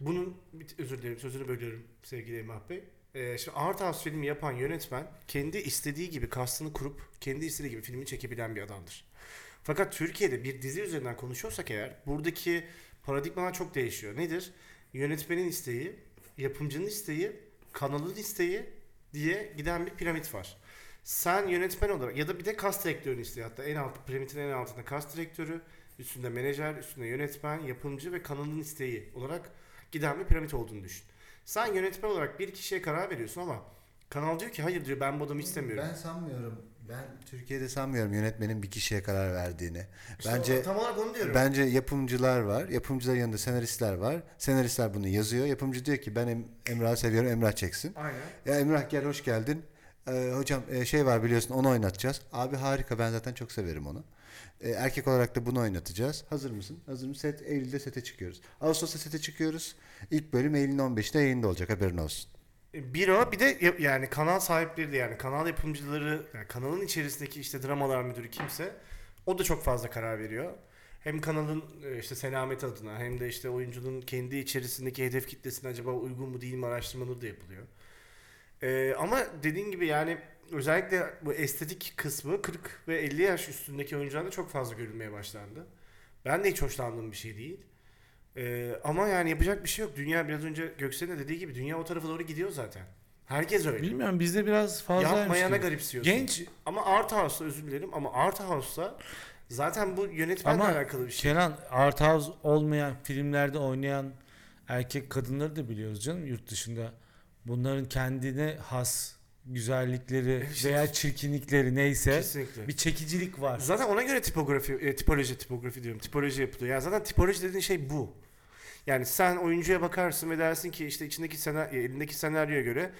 Bunun özür dilerim sözünü bölüyorum sevgili Emrah Bey. Ee, şimdi Art House filmi yapan yönetmen kendi istediği gibi kastını kurup kendi istediği gibi filmi çekebilen bir adamdır. Fakat Türkiye'de bir dizi üzerinden konuşuyorsak eğer buradaki paradigmalar çok değişiyor. Nedir? Yönetmenin isteği, yapımcının isteği, kanalın isteği diye giden bir piramit var. Sen yönetmen olarak ya da bir de kas direktörünün isteği hatta en alt piramidin en altında kas direktörü, üstünde menajer, üstünde yönetmen, yapımcı ve kanalın isteği olarak giden bir piramit olduğunu düşün. Sen yönetmen olarak bir kişiye karar veriyorsun ama kanal diyor ki hayır diyor ben bu adamı istemiyorum. Ben sanmıyorum. Ben Türkiye'de sanmıyorum yönetmenin bir kişiye karar verdiğini. İşte bence tam olarak onu diyorum. bence yapımcılar var. Yapımcıların yanında senaristler var. Senaristler bunu yazıyor. Yapımcı diyor ki ben em- Emrah'ı seviyorum. Emrah çeksin. Aynen. Ya Emrah gel hoş geldin. Ee, hocam e, şey var biliyorsun onu oynatacağız. Abi harika ben zaten çok severim onu. Ee, erkek olarak da bunu oynatacağız. Hazır mısın? Hazır mısın? Set, Eylül'de sete çıkıyoruz. Ağustos'ta sete çıkıyoruz. İlk bölüm Eylül'ün 15'te yayında olacak haberin olsun. Bir o bir de ya- yani kanal sahipleri de yani kanal yapımcıları yani kanalın içerisindeki işte dramalar müdürü kimse o da çok fazla karar veriyor. Hem kanalın e, işte selamet adına hem de işte oyuncunun kendi içerisindeki hedef kitlesine acaba uygun mu değil mi araştırmaları da yapılıyor. Ee, ama dediğin gibi yani özellikle bu estetik kısmı 40 ve 50 yaş üstündeki oyuncularda çok fazla görülmeye başlandı. Ben de hiç hoşlandığım bir şey değil. Ee, ama yani yapacak bir şey yok. Dünya biraz önce Göksel'in de dediği gibi dünya o tarafa doğru gidiyor zaten. Herkes öyle. Bilmiyorum bizde biraz fazla Yapmayana garipsiyorsun. Genç Ama Art House'da özür dilerim ama Art House'da zaten bu yönetmenle ama alakalı bir şey. Kenan art house olmayan filmlerde oynayan erkek kadınları da biliyoruz canım yurt dışında. Bunların kendine has güzellikleri İşte- veya çirkinlikleri neyse Kesinlikle. bir çekicilik var. Zaten ona göre tipografi, e, tipoloji, tipografi diyorum. Tipoloji yapılıyor. Yani zaten tipoloji dediğin şey bu. Yani sen oyuncuya bakarsın ve dersin ki işte içindeki senaryo, elindeki senaryoya göre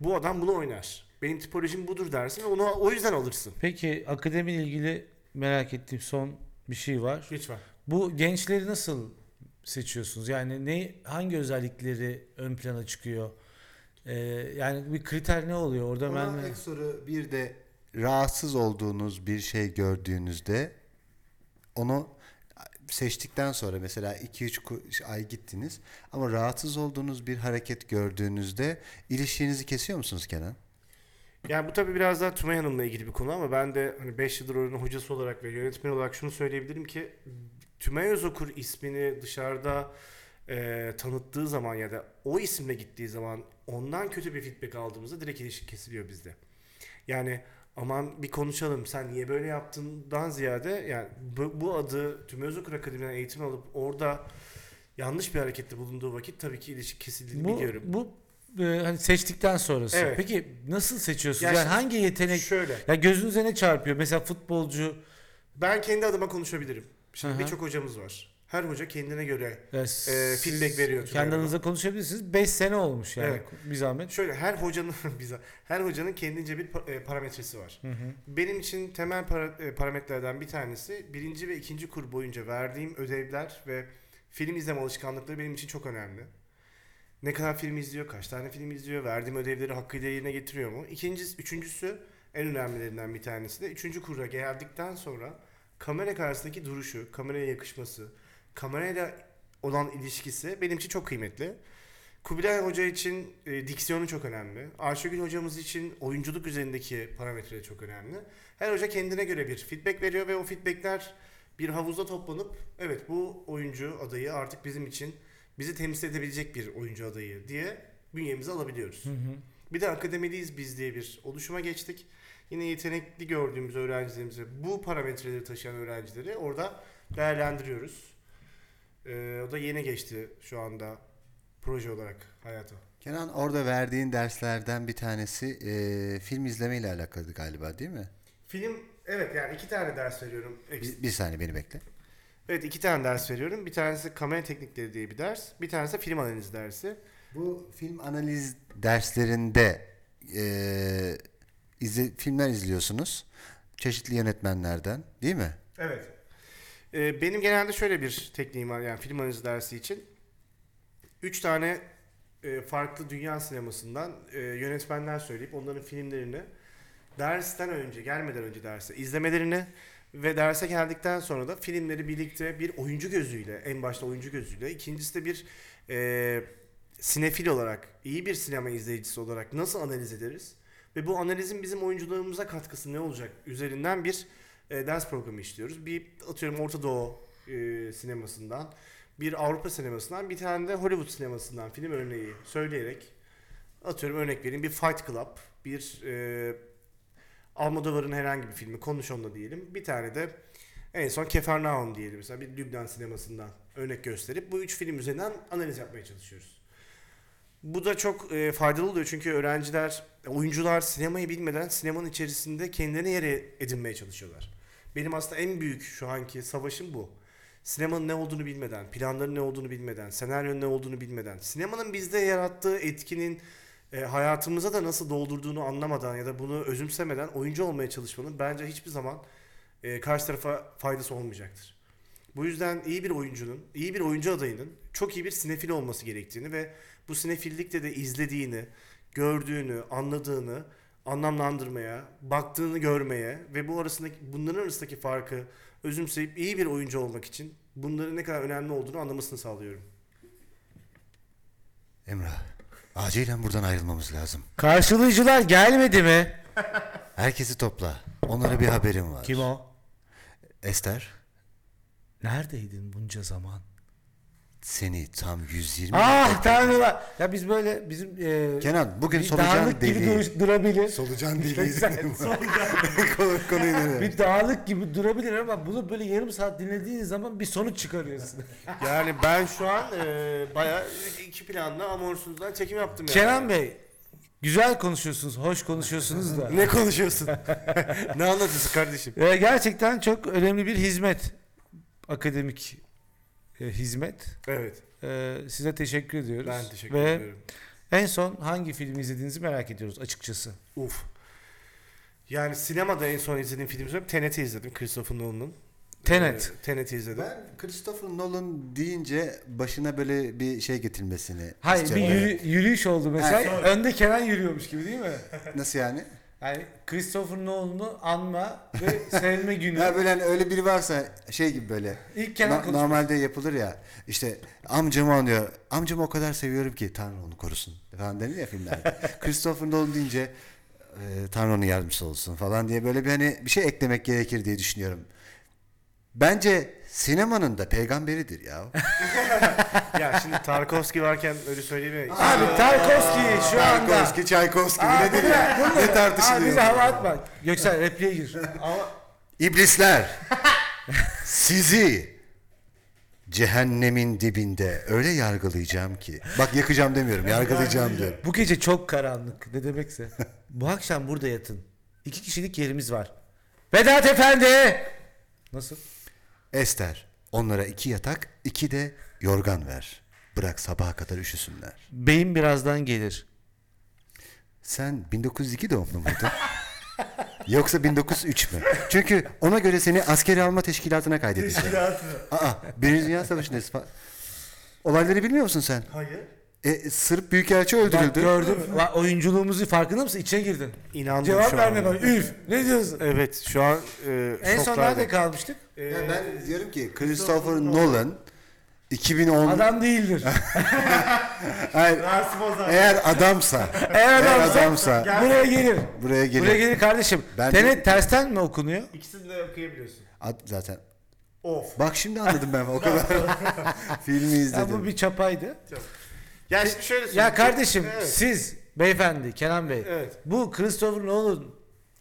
bu adam bunu oynar. Benim tipolojim budur dersin ve onu o yüzden alırsın. Peki akademiyle ilgili merak ettiğim son bir şey var. Lütfen. Bu gençleri nasıl seçiyorsunuz? Yani ne hangi özellikleri ön plana çıkıyor? Ee, yani bir kriter ne oluyor orada ben Ona ek soru bir de rahatsız olduğunuz bir şey gördüğünüzde onu seçtikten sonra mesela 2-3 ku- ay gittiniz ama rahatsız olduğunuz bir hareket gördüğünüzde ilişkinizi kesiyor musunuz Kenan? Yani bu tabii biraz daha Tümay Hanım'la ilgili bir konu ama ben de hani 5 yıldır oranın hocası olarak ve yönetmen olarak şunu söyleyebilirim ki Tümay Özokur ismini dışarıda e, tanıttığı zaman ya da o isimle gittiği zaman ondan kötü bir feedback aldığımızda direkt ilişki kesiliyor bizde. Yani aman bir konuşalım sen niye böyle yaptığından ziyade yani bu, bu adı Tümay Özokur Akademi'den eğitim alıp orada yanlış bir harekette bulunduğu vakit tabii ki ilişki kesildiğini bu, biliyorum. bu e, hani seçtikten sonrası. Evet. Peki nasıl seçiyorsunuz? Ya yani hangi yetenek Şöyle. ya gözünüze ne çarpıyor? Mesela futbolcu Ben kendi adıma konuşabilirim. Şimdi birçok hocamız var. Her hoca kendine göre. e, feedback veriyor Tülay Kendi Hanım. aranızda konuşabilirsiniz. 5 sene olmuş yani Evet. bir zahmet. Şöyle her hocanın bize her hocanın kendince bir e, parametresi var. Hı hı. Benim için temel para- e, parametrelerden bir tanesi birinci ve ikinci kur boyunca verdiğim ödevler ve film izleme alışkanlıkları benim için çok önemli. Ne kadar film izliyor, kaç tane film izliyor, verdiğim ödevleri hakkıyla yerine getiriyor mu? İkincisi, üçüncüsü en önemlilerinden bir tanesi de üçüncü kura geldikten sonra kamera karşısındaki duruşu, kameraya yakışması, kamerayla olan ilişkisi benim için çok kıymetli. Kubilay Hoca için e, diksiyonu çok önemli. Ayşegül hocamız için oyunculuk üzerindeki parametreleri çok önemli. Her hoca kendine göre bir feedback veriyor ve o feedbackler bir havuzda toplanıp evet bu oyuncu adayı artık bizim için bizi temsil edebilecek bir oyuncu adayı diye bünyemize alabiliyoruz. Hı hı. Bir de akademiliyiz biz diye bir oluşuma geçtik. Yine yetenekli gördüğümüz öğrencilerimizi, bu parametreleri taşıyan öğrencileri orada değerlendiriyoruz. Ee, o da yeni geçti şu anda proje olarak hayata. Kenan orada verdiğin derslerden bir tanesi e, film izleme ile alakalı galiba değil mi? Film, evet yani iki tane ders veriyorum. Bir, bir saniye beni bekle. Evet iki tane ders veriyorum. Bir tanesi kamera teknikleri diye bir ders. Bir tanesi de film analizi dersi. Bu film analiz derslerinde e, izle, filmler izliyorsunuz. Çeşitli yönetmenlerden değil mi? Evet. Ee, benim genelde şöyle bir tekniğim var yani film analizi dersi için. Üç tane e, farklı dünya sinemasından e, yönetmenler söyleyip onların filmlerini dersten önce, gelmeden önce derse izlemelerini ve derse geldikten sonra da filmleri birlikte bir oyuncu gözüyle, en başta oyuncu gözüyle, ikincisi de bir e, sinefil olarak, iyi bir sinema izleyicisi olarak nasıl analiz ederiz? Ve bu analizin bizim oyuncularımıza katkısı ne olacak? Üzerinden bir e, ders programı işliyoruz. Bir atıyorum Orta Doğu e, sinemasından, bir Avrupa sinemasından, bir tane de Hollywood sinemasından film örneği söyleyerek atıyorum örnek vereyim bir Fight Club, bir e, Almodovar'ın herhangi bir filmi konuş onunla diyelim. Bir tane de en son Kefernaum diyelim mesela bir Lübnan sinemasından örnek gösterip bu üç film üzerinden analiz yapmaya çalışıyoruz. Bu da çok e, faydalı oluyor çünkü öğrenciler, oyuncular sinemayı bilmeden sinemanın içerisinde kendilerine yer edinmeye çalışıyorlar. Benim aslında en büyük şu anki savaşım bu. Sinemanın ne olduğunu bilmeden, planların ne olduğunu bilmeden, senaryonun ne olduğunu bilmeden, sinemanın bizde yarattığı etkinin e, hayatımıza da nasıl doldurduğunu anlamadan ya da bunu özümsemeden oyuncu olmaya çalışmanın bence hiçbir zaman e, karşı tarafa faydası olmayacaktır. Bu yüzden iyi bir oyuncunun, iyi bir oyuncu adayının çok iyi bir sinefil olması gerektiğini ve bu sinefillikte de izlediğini, gördüğünü, anladığını anlamlandırmaya, baktığını görmeye ve bu arasındaki bunların arasındaki farkı özümseyip iyi bir oyuncu olmak için bunların ne kadar önemli olduğunu anlamasını sağlıyorum. Emrah, acilen buradan ayrılmamız lazım. Karşılayıcılar gelmedi mi? Herkesi topla. Onlara bir haberim var. Kim o? Ester, Neredeydin bunca zaman? Seni tam 120 Ah tanrılar. Ya biz böyle bizim e, Kenan bugün bir solucan dağlık gibi deliği. dur- durabilir. Solucan deliği. Konu, konuyu ne? bir dağlık gibi durabilir ama bunu böyle yarım saat dinlediğin zaman bir sonuç çıkarıyorsun. Yani ben şu an e, bayağı iki planlı amorsuzdan çekim yaptım yani. Kenan Bey güzel konuşuyorsunuz, hoş konuşuyorsunuz da. Ne konuşuyorsun? ne anlatıyorsun kardeşim? E, gerçekten çok önemli bir hizmet. Akademik hizmet. Evet. E, size teşekkür ediyoruz. Ben teşekkür Ve ediyorum. en son hangi filmi izlediğinizi merak ediyoruz açıkçası. Uf. Yani sinemada en son izlediğim film söyleyeyim. Tenet'i izledim Christopher Nolan'ın. Tenet. Ee, Tenet'i izledim. Ben Christopher Nolan deyince başına böyle bir şey getirmesini Hayır bir yürü- yürüyüş oldu mesela. Ha, Önde Kenan yürüyormuş gibi değil mi? Nasıl yani? Yani Christopher Nolan'ı anma ve sevme günü. Ya böyle hani öyle biri varsa şey gibi böyle. İlk Kenan konuşması. normalde yapılır ya. İşte amcamı anıyor. Amcamı o kadar seviyorum ki Tanrı onu korusun falan denir ya filmlerde. Christopher Nolan deyince e, Tanrı onun yardımcısı olsun falan diye böyle bir hani bir şey eklemek gerekir diye düşünüyorum. Bence sinemanın da peygamberidir ya. ya şimdi Tarkovski varken öyle söyleyemeyiz. Abi Tarkovski şu anda. Tarkovski, Çaykovski nedir ya? Ne Abi tartışılıyor? bize hava atma. Göksel repliğe gir. Ama İblisler sizi cehennemin dibinde öyle yargılayacağım ki. Bak yakacağım demiyorum yargılayacağım diyorum. Bu gece çok karanlık. Ne demekse. Bu akşam burada yatın. İki kişilik yerimiz var. Vedat Efendi! Nasıl? Ester onlara iki yatak iki de yorgan ver. Bırak sabaha kadar üşüsünler. Beyim birazdan gelir. Sen 1902 doğumlu muydun? Yoksa 1903 mü? Çünkü ona göre seni askeri alma teşkilatına kaydedeceğim. Aa, Birinci Dünya Savaşı'ndayız. fa- Olayları bilmiyor musun sen? hayır. E, Sırp Büyükelçi Bak öldürüldü. gördüm. Bak, oyunculuğumuzu farkında mısın? İçine girdin. İnandım Cevap şu verme an. Üf. Ne diyorsun? Evet şu an e, En son nerede kalmıştık? Ee, Ya ben diyorum ki Christopher Nolan 2010 Adam değildir. Hayır, eğer adamsa Eğer eğer adamsa, adamsa buraya gelir. buraya gelir. Buraya gelir kardeşim. Ben- Tenet tersten mi okunuyor? İkisini de okuyabiliyorsun. Ad- zaten. Of. Bak şimdi anladım ben o kadar filmi Ya izledim. bu bir çapaydı. Ya şimdi şöyle Ya söyleyeyim. kardeşim Evet. siz beyefendi Kenan Bey Evet. bu Christopher Nolan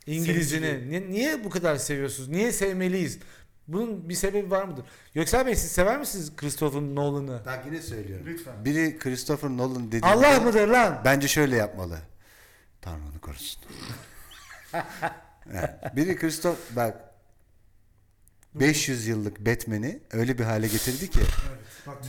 İngilizini ni- niye bu kadar seviyorsunuz? Niye sevmeliyiz? Bunun bir sebebi var mıdır? Göksel Bey siz sever misiniz Christopher Nolan'ı? Bak yine söylüyorum. Lütfen. Biri Christopher Nolan dediğinde Allah mıdır lan? bence şöyle yapmalı. Tanrı onu korusun. Biri Christopher bak 500 yıllık Batman'i öyle bir hale getirdi ki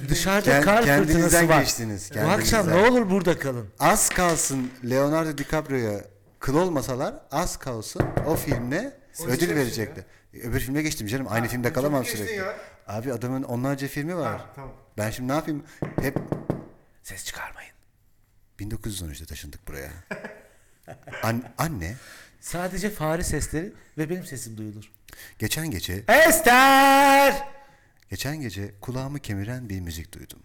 Dışarıda Kend- kar fırtınası kendinizden var. geçtiniz. Bu akşam kendinizden. ne olur burada kalın. Az kalsın Leonardo DiCaprio'ya kıl olmasalar az kalsın o filmle ödül verecekti. Öbür filme geçtim canım. Aynı filmde kalamam geçtin sürekli. ya. Abi adamın onlarca filmi var. tamam. Ben şimdi ne yapayım? Hep Ses çıkarmayın. 1913'te taşındık buraya. An- anne Sadece fare sesleri ve benim sesim duyulur. geçen gece Ester! Geçen gece kulağımı kemiren bir müzik duydum.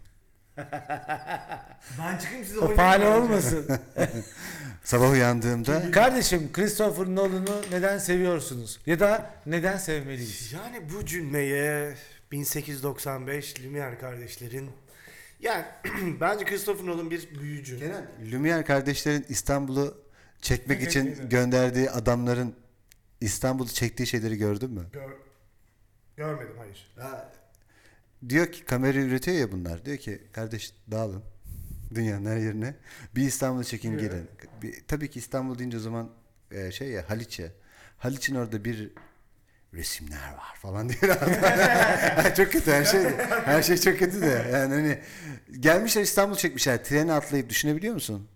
Ben çıkayım size O fani olmasın. Sabah uyandığımda Kardeşim Christopher Nolan'ı neden seviyorsunuz? Ya da neden sevmeliyiz? Yani bu cümleye 1895 Lumière kardeşlerin yani bence Christopher Nolan bir büyücü. Kenan, Lumière kardeşlerin İstanbul'u çekmek Evet, için evet. gönderdiği adamların İstanbul'u çektiği şeyleri gördün mü? Gör, görmedim hayır. Diyor ki kamera üretiyor ya bunlar. Diyor ki kardeş dağılın dünyanın her yerine. Bir İstanbul'u çekin Evet. gelin. Bir, tabii ki İstanbul deyince o zaman e, şey ya Haliç'e. Haliç'in orada bir resimler var falan diyor. çok kötü her şey. Her şey çok kötü de. Yani hani gelmişler İstanbul çekmişler. Treni atlayıp düşünebiliyor musun?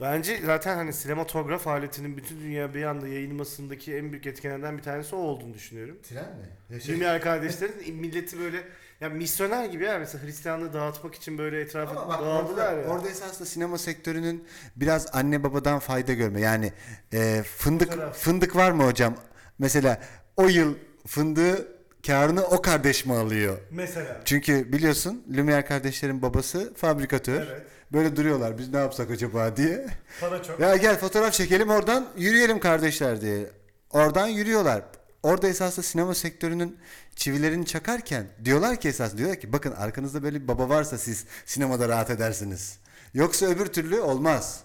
Bence zaten hani sinematograf aletinin bütün dünya bir anda yayılmasındaki en büyük etkenlerden bir tanesi o olduğunu düşünüyorum. Tren mi? Lumière kardeşlerin milleti böyle yani misyoner gibi ya mesela Hristiyanlığı dağıtmak için böyle etrafa Ama bak dağıldılar orada, ya. orada esasında sinema sektörünün biraz anne babadan fayda görme. Yani e, fındık Fotoğraf. fındık var mı hocam? Mesela o yıl fındığı karını o kardeş mi alıyor? Mesela. Çünkü biliyorsun Lumière kardeşlerin babası fabrikatör. Evet. Böyle duruyorlar biz ne yapsak acaba diye. Para çok. Ya gel fotoğraf çekelim oradan yürüyelim kardeşler diye. Oradan yürüyorlar. Orada esasında sinema sektörünün çivilerini çakarken diyorlar ki esas diyorlar ki bakın arkanızda böyle bir baba varsa siz sinemada rahat edersiniz. Yoksa öbür türlü olmaz.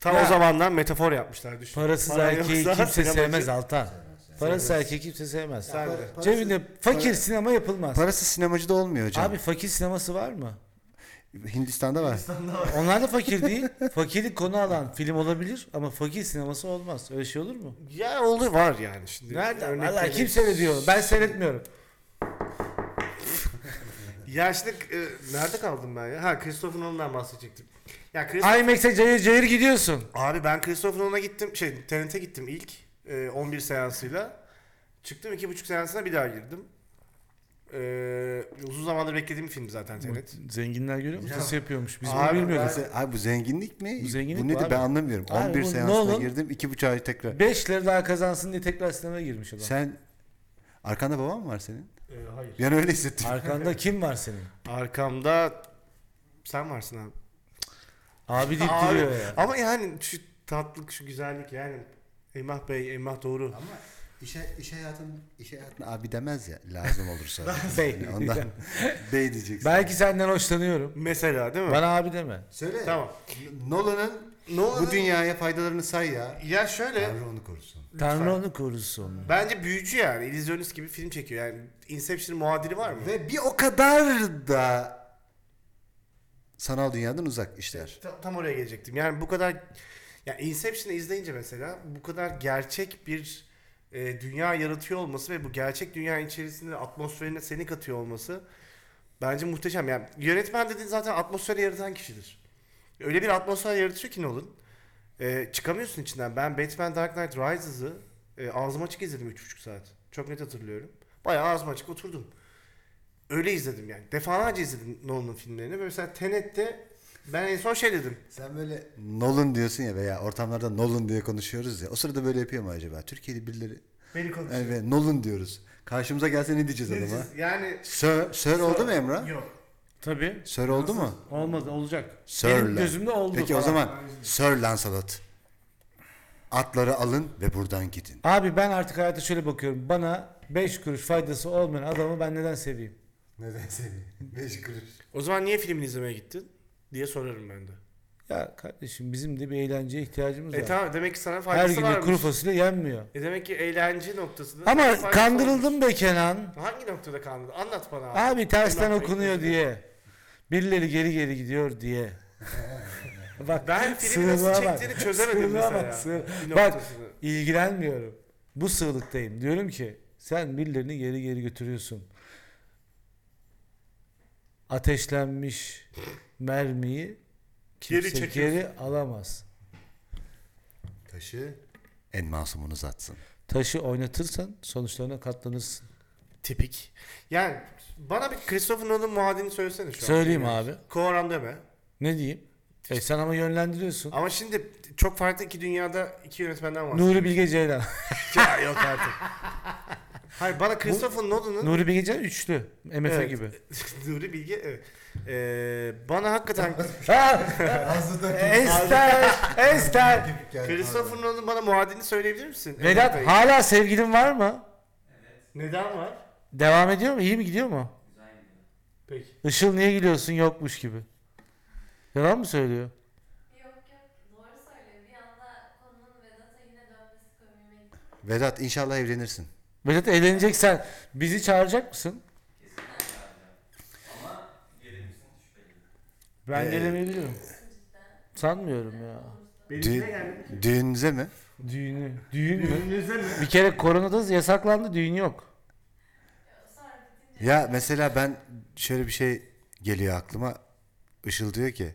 Tam Ya. o zamandan metafor yapmışlar düşün. Parasız Para erkeği yoksa kimse sinemacı- sevmez Altan. Parasız erkeği kimse sevmez. Sen de. Cebinde fakir sinema yapılmaz. Parası sinemacı da olmuyor hocam. Abi fakir sineması var mı? Hindistan'da var. Onlar da fakir değil. Fakirlik konu alan film olabilir ama fakir sineması olmaz. Öyle şey olur mu? Ya olur var yani şimdi. Nereden? Örnek Valla vereyim. kim seyrediyor? Ben seyretmiyorum. Ya işte e, nerede kaldım ben ya? Ha Christopher Nolan'dan bahsedecektim. Ya Christopher... IMAX'e cayır cayır gidiyorsun. Abi ben Christopher Nolan'a gittim. Şey TNT'e gittim ilk. e, 11 seansıyla. Çıktım 2,5 seansına bir daha girdim. E, uzun zamandır beklediğim bir film zaten TNT. Zenginler görüyor musun? Nasıl yapıyormuş? Biz bunu Abi bilmiyorduk. Mesela, abi bu zenginlik mi? Bu zenginlik nedir abi. ben anlamıyorum. Abi 11 bu seansına Nolan- girdim 2,5 ay tekrar. 5 lira daha kazansın diye tekrar sinemaya girmiş adam. Sen arkanda baban mı var senin? E, hayır. Yani öyle hissettim. Arkanda kim var senin? Arkamda sen varsın abi. Abi deyip Abi, duruyor ya. Ama yani şu tatlılık, şu güzellik yani. Emrah Bey, Emrah Doğru. Ama iş, iş hayatın iş hayatına abi demez ya lazım olursa. Bey. Yani ondan bey diyeceksin. Belki senden hoşlanıyorum. Mesela değil mi? Bana abi deme. Söyle. Tamam. Nolan'ın Nolan'ın- bu dünyaya faydalarını say ya. Ya şöyle. Tanrı onu korusun. Tanrı onu korusun. Bence büyücü yani. İllüzyonist gibi film çekiyor. Yani Inception'ın muadili var mı? Ve bir o kadar da sanal dünyadan uzak işler. Ta- tam oraya gelecektim. Yani bu kadar ya Inception'ı izleyince mesela bu kadar gerçek bir e, dünya yaratıyor olması ve bu gerçek dünya içerisinde atmosferine seni katıyor olması bence muhteşem. Yani yönetmen dediğin zaten atmosferi yaratan kişidir. Öyle bir atmosfer yaratıyor ki Nolan. E, çıkamıyorsun içinden. Ben Batman Dark Knight Rises'ı e, ağzım açık izledim 3,5 saat. Çok net hatırlıyorum. Bayağı ağzım açık oturdum. Öyle izledim yani. Defalarca izledim Nolan'ın filmlerini. Ve mesela Tenet'te ben en son şey dedim. Sen böyle Nolan diyorsun ya veya ortamlarda Nolan diye konuşuyoruz ya. O sırada böyle yapıyor mu acaba? Türkiye'de birileri Beni konuşuyor. yani ve Nolan diyoruz. Karşımıza gelse ne diyeceğiz adama? Yani Sir, Sir oldu mu Emrah? Yok. Tabii. Sir oldu mu? Olmadı olacak. Sir Benim Lan- gözümde oldu Peki o falan. zaman Sir Lancelot. Atları alın ve buradan gidin. Abi ben artık hayata şöyle bakıyorum. Bana 5 kuruş faydası olmayan adamı ben neden seveyim? Neden seni? Beş kuruş. O zaman niye filmini izlemeye gittin? Diye sorarım ben de. Ya kardeşim bizim de bir eğlenceye ihtiyacımız var. E tamam demek ki sana Her faydası gün de varmış. kuru fasulye yenmiyor. E demek ki eğlence noktasında. Ama kandırıldım be Kenan. Hangi noktada kandırdın? Anlat bana abi. Abi tersten okunuyor diye. Birileri geri geri gidiyor diye. Bak Ben filmi nasıl sığınığa bak. çektiğini çözemedim Sığınığa mesela. bak, Bak ilgilenmiyorum. Bu sığlıktayım. Diyorum ki sen birilerini geri geri götürüyorsun. Ateşlenmiş mermiyi kimse Geri geri, alamaz. Taşı en masumunuz atsın. Taşı oynatırsan sonuçlarına katlanırsın. Tipik. Yani bana bir Christopher Nolan muadilini söylesene şu an. Söyleyeyim abi. Koran deme. Ne diyeyim? E sen ama yönlendiriyorsun. Ama şimdi çok farklı iki dünyada iki yönetmenden bahsediyoruz. Nuri Bilge Ceylan. Ya yok artık. Hayır bana Christopher Nolan'ın Nuri Bilge Ceylan üçlü. MF Evet. gibi. Nuri Bilge evet. Ee, bana hakikaten Ha, Ağzından Ester, Ester. Christopher Nolan'ın bana muadilini söyleyebilir misin? Vedat hala sevgilin var mı? Neden var? Devam ediyor mu? İyi mi gidiyor mu? Peki. Işıl niye gülüyorsun yokmuş gibi. Yalan mı söylüyor? Yok yok doğru söylüyor. Bir anda konunun Vedat'a yine dönmesi komiğime gitti. Vedat inşallah evlenirsin. Vedat eğleneceksen bizi çağıracak mısın? Ben Ee, gelemeyebilirim. Sanmıyorum ya. Benimkine Dü- düğünüze mi? Düğünü. Düğün mü? Düğününüzde mi? Bir kere koronada yasaklandı düğün yok. Ya mesela ben şöyle bir şey geliyor aklıma. Işıl diyor ki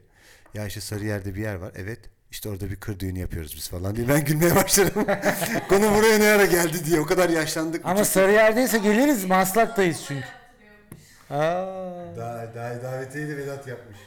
ya işte Sarıyer'de bir yer var. Evet. İşte orada bir kır düğünü yapıyoruz biz falan diye. Ben gülmeye başladım. Konu buraya ne ara geldi diye. O kadar yaşlandık. Ama Sarıyer'deyse geliriz Maslak'tayız çünkü. Aa, Daha, daha davetiyeyi de Vedat yapmış.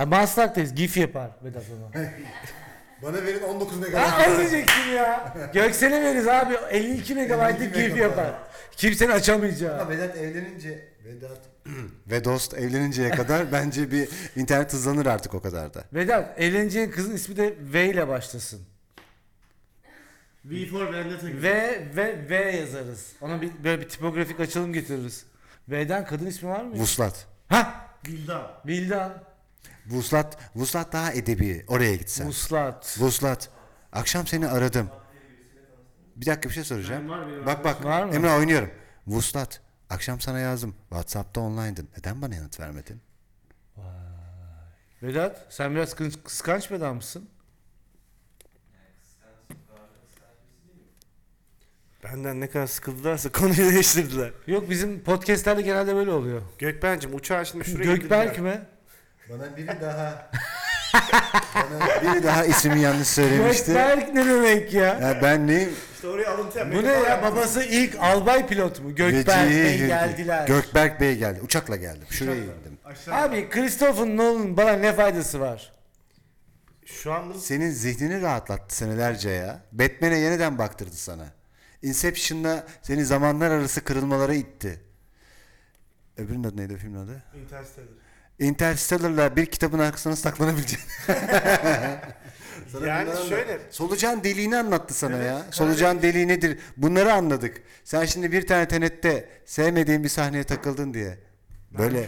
e, Maslak'tayız. GIF yapar Vedat ona. Bana verin 19 Ha, az diyecektim ya. Göksel'e veririz abi. 52 megabaytlık 52 GIF megabayt. yapar. Kimsenin açamayacağı. Ama Vedat evlenince Vedat ve dost evleninceye kadar bence bir internet hızlanır artık o kadar da. Vedat evleneceğin kızın ismi de V ile başlasın. V for Vendetta gibi. V ve V yazarız. Ona bir böyle bir tipografik açılım getiririz. V'den kadın ismi var mı? Vuslat. Ha, Bildan. Vildan, Vuslat, Vuslat daha edebi. Oraya gitsen. Muslat. Vuslat. Akşam seni aradım. Bir dakika bir şey soracağım. Ben var benim Bak bak. Var mı? Emre oynuyorum. Vuslat. Akşam sana yazdım. WhatsApp'ta online'dın. Neden bana yanıt vermedin? Vedat sen biraz kıs- kıskanç bir adam mısın? Benden ne kadar sıkıldılarsa konuyu değiştirdiler. Yok bizim podcastlerde genelde böyle oluyor. Gökben'cim uçağı şimdi şuraya Gökberk mi? Bana biri daha bana biri daha ismi yanlış söylemişti. Gökberk ne demek ya? Ya ben neyim? İşte oraya alıntı Bu ne ya babası ilk albay pilot mu? Gökberk Bey geldiler. Gökberk Bey geldi. Uçakla geldim. Şuraya indim. Abi Christopher Nolan'ın bana ne faydası var? Şu an bunu Senin zihnini rahatlattı senelerce ya. Batman'e yeniden baktırdı sana. Inception'la seni zamanlar arası kırılmalara itti. Öbürünün adı neydi o filmin adı? Interstellar. Interstellar'la bir kitabın arkasına saklanabileceğin. Sana Yani bunları anlat- şöyle- Solucan deliğini anlattı sana ya. Solucan deliği nedir? Bunları anladık. Sen şimdi bir tane tenette sevmediğin bir sahneye takıldın diye. Böyle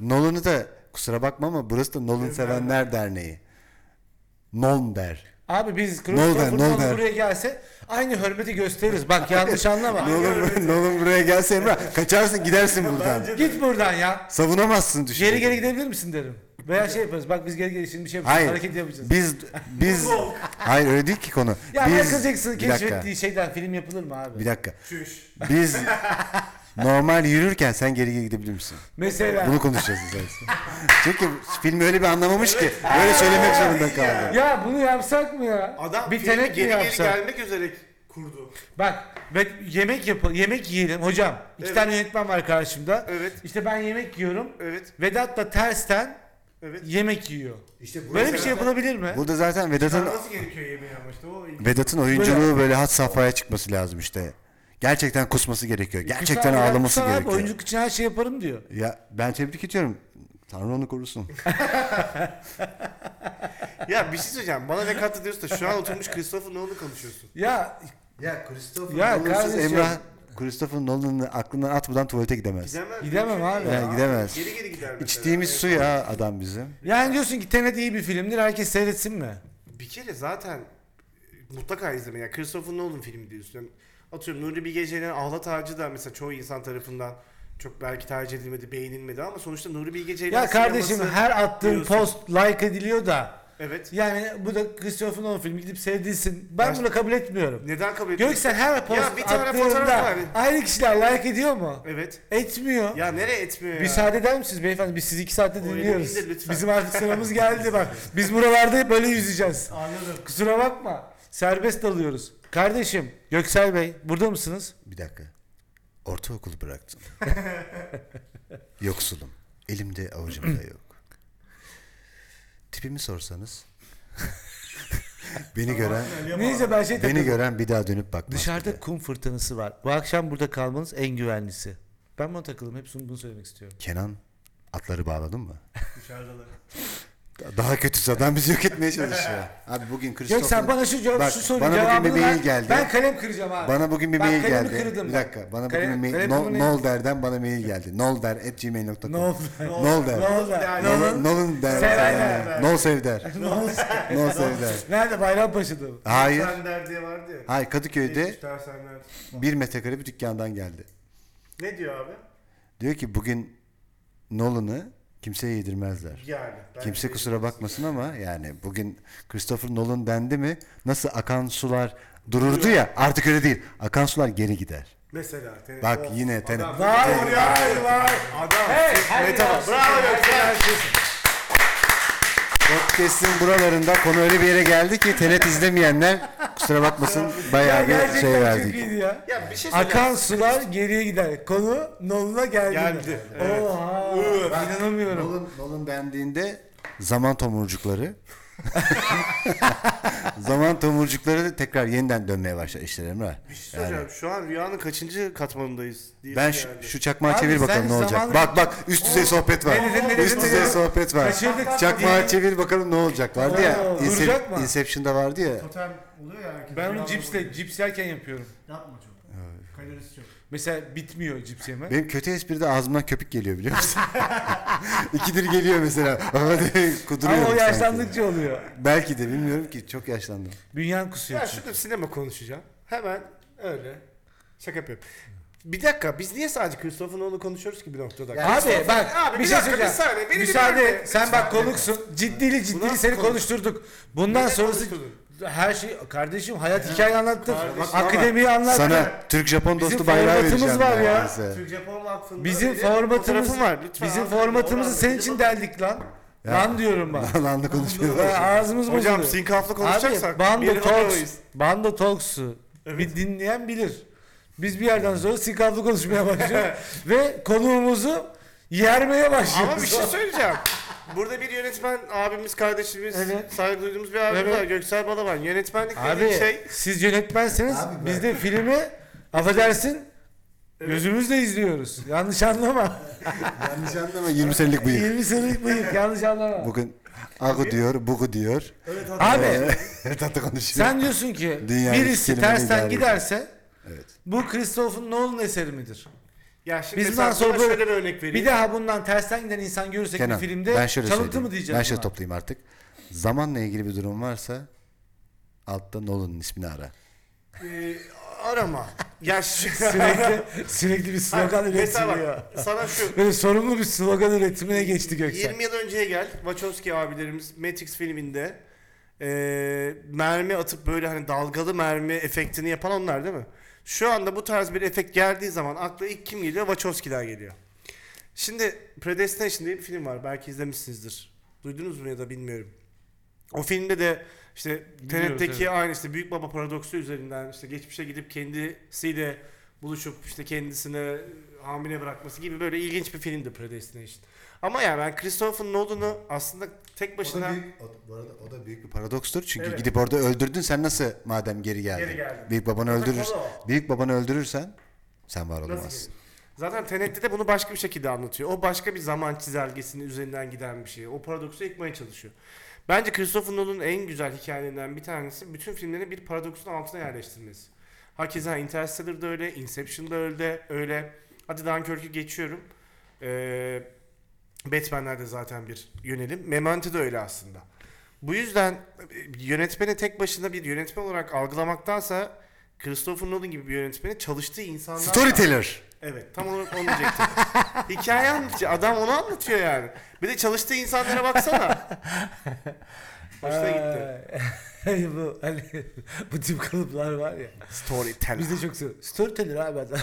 Nolan'ı da kusura bakma ama burası da Nolan Sevenler Derneği. Nolan der. Abi biz Christopher? Nolan buraya gelse aynı hürmeti gösteririz. Bak yanlış anlama. Nolan, Nolan buraya gelse Emrah kaçarsın gidersin buradan. Git buradan ya. Savunamazsın düşün. Geri geri gidebilir misin derim. Veya şey yaparız. Bak biz geri geri şimdi bir şey yapacağız. Hayır. Hareket yapacağız. Biz biz hayır öyle değil ki konu. ya biz Michael Jackson'ın bir dakika. keşfettiği şeyden film yapılır mı abi? Bir dakika. çüş. Biz normal yürürken sen geri geri gidebilir misin? Mesela. Bunu konuşacağız esas. Çünkü film öyle bir anlamamış ki böyle söylemek zorunda kaldı. Ya bunu yapsak mı ya? Adam bir filmi tenek mi geri geri yapsak? gelmek üzere kurdu. Bak ben yemek yap yemek yiyelim hocam. İki Evet. tane yönetmen var karşımda. Evet. İşte ben yemek yiyorum. Evet. Vedat da tersten Evet. yemek yiyor. İşte Böyle bir şey yapılabilir mi? Burada zaten Vedat'ın nasıl gerekiyor yemeği ama işte o. Vedat'ın oyunculuğu böyle had safhaya çıkması lazım işte. Gerçekten kusması gerekiyor. Gerçekten Kusar ya, ağlaması kusar abi, gerekiyor. oyunculuk için her şey yaparım diyor. Ya ben tebrik ediyorum. Tanrı onu korusun. Ya bir şey söyleyeceğim. Bana ne kattı diyorsun da şu an oturmuş Christopher Nolan'ı konuşuyorsun. Ya Ya Christopher Ya Nolan'sız kardeşim. Emrah Christopher Nolan'ı aklından atmadan tuvalete gidemez. Gidemem. Gidemem abi. Yani gidemez. Geri geri gider mesela. İçtiğimiz su ya adam bizim. yani diyorsun ki Tenet iyi bir filmdir herkes seyretsin mi? Bir kere zaten mutlaka izleme. Yani Christopher Nolan filmi diyorsun. Yani atıyorum Nuri Bilge Ceylan'ın Ahlat Ağacı da mesela çoğu insan tarafından çok belki tercih edilmedi, beğenilmedi ama sonuçta Nuri Bilge Ceylan Ya kardeşim her attığın diyorsun. post like ediliyor da Evet. yani bu da Christopher Nolan filmi gidip seyredilsin. Ben bunu kabul etmiyorum. Neden kabul ediyorsun? Göksel her post Ya bir tane fotoğraf var. aynı kişiler like ediyor mu? Evet. Etmiyor. Ya nereye etmiyor ya? Müsaade eder misiniz beyefendi? Biz sizi iki saatte dinliyoruz. de lütfen. Bizim artık sıramız geldi bak. Biz buralarda böyle yüzeceğiz. Anladım. Kusura bakma. Serbest dalıyoruz. Kardeşim Göksel Bey burada mısınız? Bir dakika. Ortaokulu bıraktım. Yoksulum. Elimde avucumda yok. Tipimi sorsanız. beni gören Neyse ben şey beni takıldım. gören bir daha dönüp bakmaz. Dışarıda bile. kum fırtınası var. Bu akşam burada kalmanız en güvenlisi. Ben buna takıldım. Hep bunu söylemek istiyorum. Kenan Atları bağladın mı? Dışarıdalar. Daha kötüsü adam bizi yok etmeye çalışıyor. Abi bugün Christopher... Göksel bana şu, cevap, Bak, şu soru bana bugün cevabını bir mail ver. geldi. Ben kalem kıracağım abi. Bana bugün bir Ben mail kalemi geldi. kırdım bir ben. dakika. Bana Kalem- bugün bir mail kalemi no, Nolder'den bana mail geldi. Nolder at gmail.com Ne oldu? Nolder. Ne oldu? Nolun, der. Sevder. Nol sevder. Nol sevder. Nerede? Bayrampaşa'da mı? Hayır. Sender diye vardı ya. Hayır Kadıköy'de Yetmiş tersenler. bir metrekare bir dükkandan geldi. Ne diyor abi? Diyor ki bugün Nolan'ı kimseye yedirmezler. Yani. Kimse kusura bakmasın ama yani bugün Christopher Nolan dendi mi nasıl akan sular dururdu ya artık öyle değil. Akan sular geri gider. Mesela. Tenet. Bak yine Tenet. adam- Vay Tenet. vay vay. Adam. Hey, ya. Bravo Göksel. Podcast'in buralarında konu öyle bir yere geldi ki Tenet izlemeyenler kusura bakmasın Ya bayağı bir gerçekten şey çok verdik. iyiydi ya. Ya bir şey. Akan sular geriye gider. Konu Nolan'a geldi. Geldi, evet. Oha. İnanamıyorum. Nolan, Nolan beğendiğinde zaman tomurcukları zaman tomurcukları tekrar yeniden dönmeye başlar işler Emrah. Bir şey söyleyeceğim. Şu an rüyanın kaçıncı katmanındayız? diyesim Ben şu, geldi. şu çakmağı Abi çevir sen bakalım ne olacak. zaman- Bak bak üst düzey sohbet var. Ne dedin, ne dedin, üst ne düzey dedin? sohbet var. Kaçırdık. Çakmağı çevir bakalım ne olacak vardı ya. Oo, Incep- duracak mı? Inception'da vardı ya. Totem oluyor ya herkes. Ben onu cipsle, cips yerken yapıyorum. Yapma çok. Kalorisi çok. Mesela bitmiyor cips yeme. Benim kötü espride ağzımdan köpük geliyor biliyor musun? İkidir geliyor mesela. Kuduruyorum Ama o sanki. yaşlandıkça oluyor. Belki de bilmiyorum ki çok yaşlandım. Bünyen kusuyor. Ya çünkü. şurada sinema konuşacağım. Hemen öyle. Şaka yapıyorum. Bir dakika biz niye sadece Christopher Nolan'ı konuşuyoruz ki bir noktada? Abi bak Abi, bir bir şey dakika, söyleyeceğim. bir saniye, beni bir Müsaade et. Sen bak konuksun. Ciddili ciddili seni konuş. konuşturduk. Bundan Neden sonrası konuşturdun? Her şey kardeşim hayat hikaye anlattın. Kardeşim Akademiyi anlattın. Sana Türk-Japon Bizim dostu bayrağı formatımız vereceğim. var ya. Türk Japon Vakfı'nda Bizim formatımız var. Lütfen Bizim formatımızı senin için deldik lan. Ya. Lan diyorum bak. Lan da konuşuyor. Ve ağzımız bozuluyor. Hocam sinkaflı konuşacaksak Abi Bando Talks. Bando Talks'u bir dinleyen bilir. Biz bir yerden sonra sinkaflı konuşmaya başlıyoruz ve konuğumuzu yermeye başlıyoruz. Ama bir şey söyleyeceğim. Burada bir yönetmen abimiz, kardeşimiz, Evet. saygı duyduğumuz bir abimiz Evet. var. Göksel Balaban. Yönetmenlik Abi dediğin şey... siz yönetmenseniz Abi biz de filmi affedersin gözümüzle izliyoruz. Yanlış anlama. Yanlış anlama 20 senelik bıyık. 20 senelik bıyık yanlış anlama. Bugün Agu diyor, bugu diyor. Abi Tatlı konuşuyor. sen diyorsun ki Dünyanın birisi kelimeleri tersten giderse Evet. bu Christopher Nolan eseri midir? Ya şimdi Biz mesela bundan sonra şöyle bir örnek vereyim. Bir daha bundan tersten giden insan görürsek Kenan, bir filmde ben şöyle çalıntı söyleyeyim. mı diyeceğiz? Ben şöyle toplayayım artık. Zamanla ilgili bir durum varsa altta Nolan'ın ismini ara. Ee, arama. Ya sürekli sürekli bir slogan üretiliyor. bak sana şu Böyle sorumlu bir slogan üretimine geçti Göksel. 20 yıl önceye gel. Wachowski abilerimiz Matrix filminde e, mermi atıp böyle hani dalgalı mermi efektini yapan onlar değil mi? Şu anda bu tarz bir efekt geldiği zaman akla ilk kim geliyor? Wachowski'ler geliyor. Şimdi Predestination diye bir film var. Belki izlemişsinizdir. Duydunuz mu ya da bilmiyorum. O filmde de işte TRT'deki evet. aynı işte büyük baba paradoksu üzerinden işte geçmişe gidip kendisiyle buluşup işte kendisine hamile bırakması gibi böyle ilginç bir filmdi Predestination. Ama yani ben Christopher Nolan'ı aslında tek O başına da büyük, o, bu arada o da büyük bir paradokstur. Çünkü Evet. gidip orada öldürdün sen nasıl madem geri geldin? Geri geldim. Büyük babanı Zaten öldürür. konu o. Büyük babanı öldürürsen sen var olamazsın. Zaten Tenet'te de bunu başka bir şekilde anlatıyor. O başka bir zaman çizelgesinin üzerinden giden bir şey. O paradoksu yıkmaya çalışıyor. Bence Christopher Nolan'ın en güzel hikayelerinden bir tanesi bütün filmlerini bir paradoksun altına yerleştirmesi. Hakeza Interstellar'da öyle, Inception'da öyle, öyle. Hadi Dunkirk'ü geçiyorum. Ee, Batman'lerde zaten bir yönelim. Memento da öyle aslında. Bu yüzden e, yönetmeni tek başına bir yönetmen olarak algılamaktansa Christopher Nolan gibi bir yönetmeni çalıştığı insanlar Storyteller. Evet tam olarak onu diyecektim. Hikaye anlatıyor. Adam onu anlatıyor yani. Bir de çalıştığı insanlara baksana. Hoşuna gitti. Bu hani bu tip kalıplar var ya. Storyteller. Biz de çok seviyoruz. Storyteller abi adam.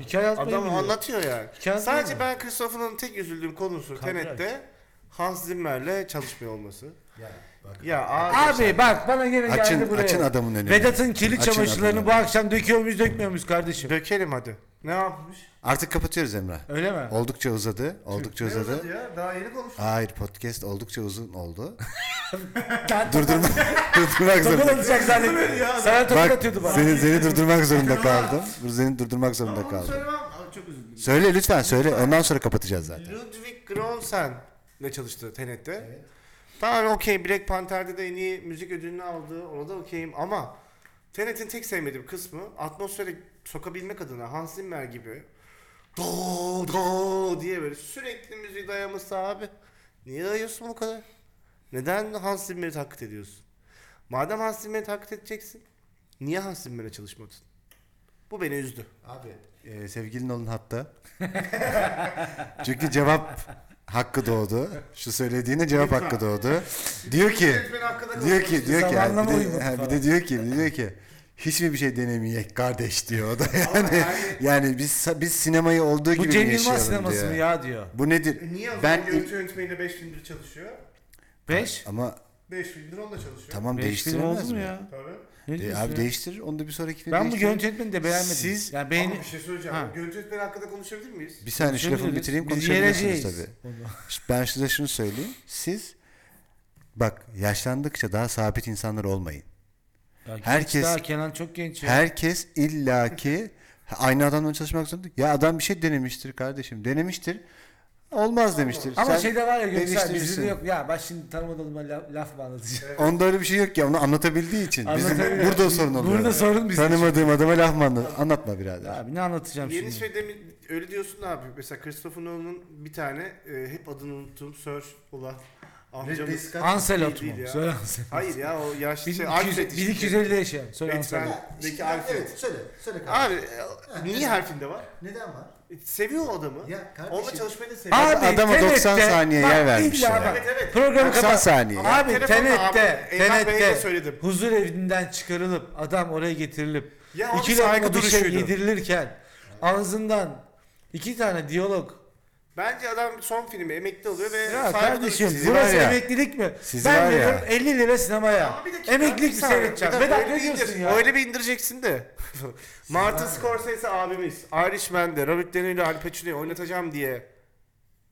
Hikaye yazmayı Adam biliyor. anlatıyor yani. Hikaye Sadece ben Christopher Nolan'ın tek üzüldüğüm konusu Kadraj. Tenet'te Hans Zimmer'le çalışmıyor olması. Ya, bak. Ya abi. Abi bak bana gene geldi Açın, buraya. açın adamın önünü. Vedat'ın kirli Açın çamaşırlarını adamın bu akşam döküyor muyuz dökmüyor muyuz kardeşim? Dökelim hadi. Ne yapmış? Artık kapatıyoruz Emrah. Öyle mi? Oldukça uzadı. Oldukça uzadı. ya? Daha yeni konuştuk. Hayır podcast oldukça uzun oldu. Durdurma, durdurmak Topun zorunda. atacak zannettim. Sana Bak atıyordu bana. seni, seni durdurmak zorunda kaldım. Seni durdurmak zorunda Ama bunu kaldım. söylemem. çok özür dilerim. Söyle lütfen söyle. Ondan sonra kapatacağız zaten. Ludwig Göransson ne çalıştı Tenet'te. Tamam okey Black Panther'de de en iyi müzik ödülünü aldı. Ona da okeyim ama Tenet'in tek sevmediğim kısmı atmosfere sokabilmek adına Hans Zimmer gibi do do diye böyle sürekli müziği dayaması abi. Niye dayıyorsun bu kadar? Neden Hans Zimmer'i taklit ediyorsun? Madem Hans Zimmer'i taklit edeceksin niye Hans Zimmer'e çalışmadın? Bu beni üzdü. Abi e, sevgilin olun hatta. Çünkü cevap hakkı doğdu. Şu söylediğine cevap hakkı doğdu. Diyor ki diyor ki diyor ki Zamanlama bir de, ha, bir de diyor ki bir de diyor ki hiç mi bir şey denemeyek kardeş diyor o da yani yani biz biz sinemayı olduğu Bu gibi Cem mi Yılmaz yaşayalım sineması diyor. mı ya diyor. Bu nedir? E niye o zaman Ben görüntü yönetmeniyle 5 filmdir çalışıyor? 5? ama 5 filmdir onunla çalışıyor. tamam 5 film oldu değiştiremez mu mi? ya? Tabii. Ne E, diyorsun abi ya? değiştirir. Onu da bir sonraki filmde Ben bu değiştirir. yönetmeni de beğenmedim. Siz- yani beğeni Ama bir şey söyleyeceğim. Ha. Görüntü yönetmeni hakkında konuşabilir miyiz? Bir saniye şu lafımı Konuşabiliriz. bitireyim Biz konuşabilirsiniz yereceğiz tabii. Ben size şunu söyleyeyim. Siz bak yaşlandıkça daha sabit insanlar olmayın. Ya genç Herkes- daha Kenan çok genç ya. Herkes illaki aynı adamla çalışmak zorunda. Ya adam bir şey denemiştir kardeşim. Denemiştir. Olmaz demiştir. Ama Sen şeyde var ya Göksel bizde de yok. Ya bak şimdi tanımadığım laf, laf mı anlatacağım? Onda öyle bir şey yok ya. Onu anlatabildiği için. Bizim Anlatabiliyor. burada sorun oluyor. Burada sorun bizde. Tanımadığım adama laf mı anlat? Anlatma birader. Abi ne anlatacağım Yeni şimdi? şey demin öyle diyorsun da abi. Mesela Christopher Nolan'ın bir tane e, hep adını unuttuğum Sir olan amcamız. Anselot Değil mu? ya. Söyle Anselot. Hayır ya o yaşlı şey. 1200 Alfred işte. 1250'de yaşayan. Söyle Anselot. Batman'deki Alfred. söyle. Söyle Abi e, niye her filmde var? Neden var? E, Seviyor o adamı. Ya kardeşim- Onunla çalışmayı da seviyor. Abi, Adama 90 Tenet'te- saniye bak, yer vermişler. illa bak, Evet, evet. Programı 90 kapat. saniye. Abi Telefonla Tenet'te, abi, Eymen Bey'e de Tenet'te söyledim. huzur evinden çıkarılıp adam oraya getirilip Ya abi iki saygı lokma bir şey duruşuydu. yedirilirken ağzından iki tane diyalog. Bence adam son filmi emekli oluyor ve Ya saygı kardeşim Sizi burası var ya, emeklilik mi? sizi ben var ya. veriyorum 50 lira sinemaya. Ama bir dakika, Emeklilik bir mi saniye, seyredeceğim? bir dakika, Bedava öyle ne bir diyorsun indir- ya? Öyle bir indireceksin de. Martin Scorsese abimiz Irishman'de Robert De Niro'yla Al Pacino'yu oynatacağım diye.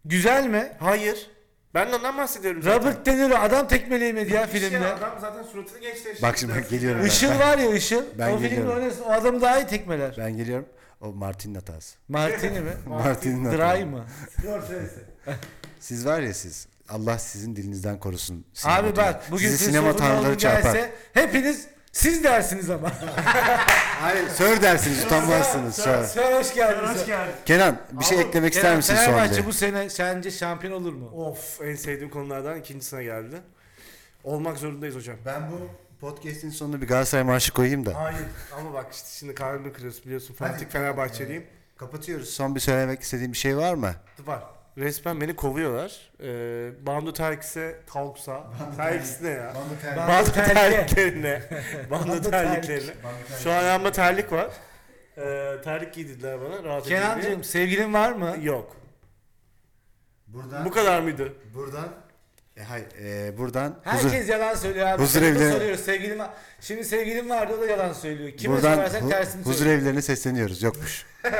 Güzel mi? Hayır. Ben de ondan bahsediyorum zaten. Robert De Niro adam tekmeleyemedi ya Bir şey, filmde. Adam zaten suratını gençleştirdi. Bak şimdi geliyorum ben. Işıl var ya Işıl. Ben o filmde geliyorum. oynasın. O adamı daha iyi tekmeler. Ben geliyorum. O Martin'in hatası. Martini mi? Martin'in hatası. Dry mı? Siz var ya siz. Allah sizin dilinizden korusun. Abi sinemada. bak bugün Sizi siz sinema tanrıları çarpar. gelse hepiniz siz dersiniz ama. Hayır, sör dersiniz, utanmazsınız. Sör. Sen hoş geldiniz. Hoş geldin. Kenan bir şey eklemek ister misin son Fenerbahçe bu sene sence şampiyon olur mu? Of en sevdiğim konulardan ikincisine geldi. Olmak zorundayız hocam. Ben bu podcast'in sonuna bir Galatasaray marşı koyayım da. Hayır ama bak işte şimdi kalbimi kırıyorsun biliyorsun fanatik Fenerbahçeliyim. Kapatıyoruz. Son bir söylemek istediğim bir şey var mı? Var. Resmen beni kovuyorlar. Ee, Bandu Terkis'e Talks'a. Terkis ne ya? Bandu Bandu terlik. terliklerine. Bandu Bandu terliklerine. Şu an ayağımda terlik var. Ee, terlik giydirdiler bana rahat edeyim diye. Kenancığım sevgilin var mı? Yok. Buradan Bu kadar mıydı? buradan e, hayır, e, buradan huzur, Herkes yalan söylüyor abi. Huzur Huzur evleri- soruyoruz sevgilim var. Şimdi sevgilim vardı o da yalan söylüyor. Kime buradan sorarsan hu- tersini huzur söylüyor. evlerine sesleniyoruz. Yokmuş.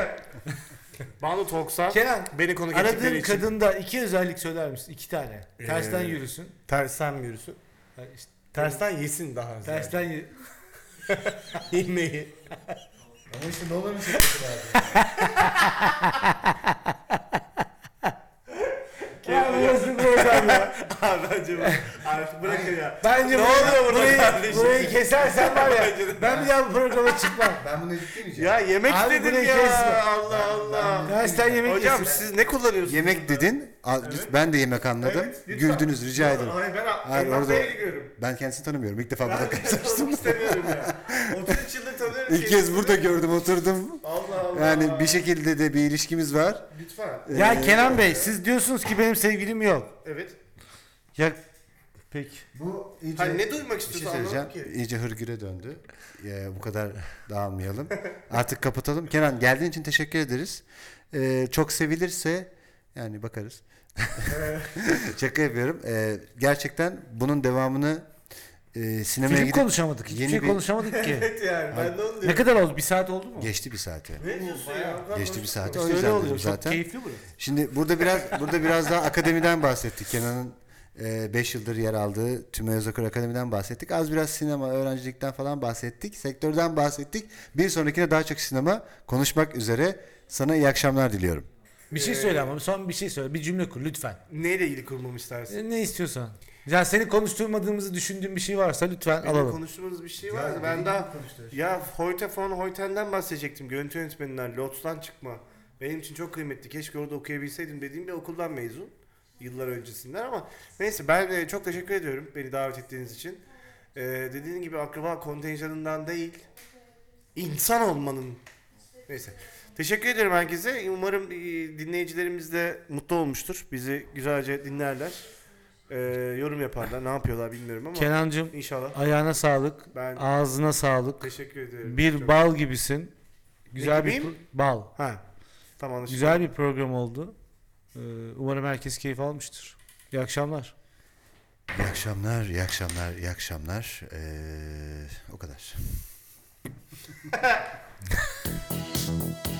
Bandu Talks'a Kenan beni konu ettikleri aradığın için. kadında iki özellik söyler misin? İki tane. Tersten Ee, yürüsün. Tersten mi yürüsün? Ha, işte Tersten yesin daha ziyade. tersten yürü. yemeği. Ama işte ne olur mu Abi nasıl program ya? Abi bence bu. Artık bırakın ya. Bence Ne oluyor burada burayı, kardeşim? burayı kesersen var ya. Ben bir daha bu programa çıkmam. Ben bunu editlemeyeceğim. Ya yemek Abi burayı ya. kesme. Allah Allah. Tersten yemek Hocam yesin. siz ne kullanıyorsunuz? Yemek dedin. Al- Ben de yemek anladım. Evet, lütfen. Güldünüz rica ederim. Hayır ben Hayır, orada- gidiyorum. Ben kendisini tanımıyorum. İlk defa burada Ben karşılaştım. tanımak istemiyorum ya. 33 yıldır tanıyorum. İlk kez burada gördüm, oturdum. Allah Allah. Yani bir şekilde de bir ilişkimiz var. Lütfen. Ya Ee, Kenan Bey siz diyorsunuz ki benim sevgilim yok. Evet. Ya peki. Bu iyice, Hani ne duymak bir şey istiyorsun söyleyeceğim. anlamadım ki. İyice hırgüre döndü. Ya, bu kadar dağılmayalım. Artık kapatalım. Kenan geldiğin için teşekkür ederiz. Ee, çok sevilirse yani bakarız. Şaka yapıyorum. Ee, gerçekten bunun devamını e, sinemaya Film gidip konuşamadık. Hiçbir yeni şey bir- konuşamadık ki. Evet yani ben de onu ne diyorum. kadar oldu? Bir saat oldu mu? geçti bir saate. Ne diyorsun ya? Geçti bir saat. O yüzden öyle dedim oluyor. Çok zaten. keyifli burası. Şimdi burada biraz burada biraz daha akademiden bahsettik. Kenan'ın 5 yıldır yer aldığı Tümay Özakır Akademi'den bahsettik. Az biraz sinema, öğrencilikten falan bahsettik. Sektörden bahsettik. Bir sonrakine daha çok sinema konuşmak üzere Sana iyi akşamlar diliyorum. Bir şey söyle ama son bir şey söyle. Bir cümle kur lütfen. Neyle ilgili kurmamı istersin? Ne istiyorsan. Ya seni konuşturmadığımızı düşündüğün bir şey varsa lütfen Benim alalım. konuştuğumuz bir şey vardı. Ben daha ya Hoyte von Hoyten'den bahsedecektim. Görüntü yönetmeninden, Lotus'tan çıkma. Benim için çok kıymetli. Keşke orada okuyabilseydim dediğim bir okuldan mezun. Yıllar öncesinden ama neyse ben e, çok teşekkür ediyorum beni davet ettiğiniz için. E, dediğin gibi akraba kontenjanından değil, insan olmanın neyse. Teşekkür ederim herkese. Umarım e, dinleyicilerimiz de mutlu olmuştur. Bizi güzelce dinlerler. E, yorum yaparlar. Ne yapıyorlar bilmiyorum ama Kenancığım inşallah. ayağına sağlık. Ben Ağzına sağlık. teşekkür ederim. Bir Çok- bal gibisin. Güzel bir pro- bal. Ha. Tamam anlaşıldı. Güzel bir program oldu. Ee, Umarım herkes keyif almıştır. İyi akşamlar. İyi akşamlar, iyi akşamlar, iyi akşamlar. Ee, o kadar.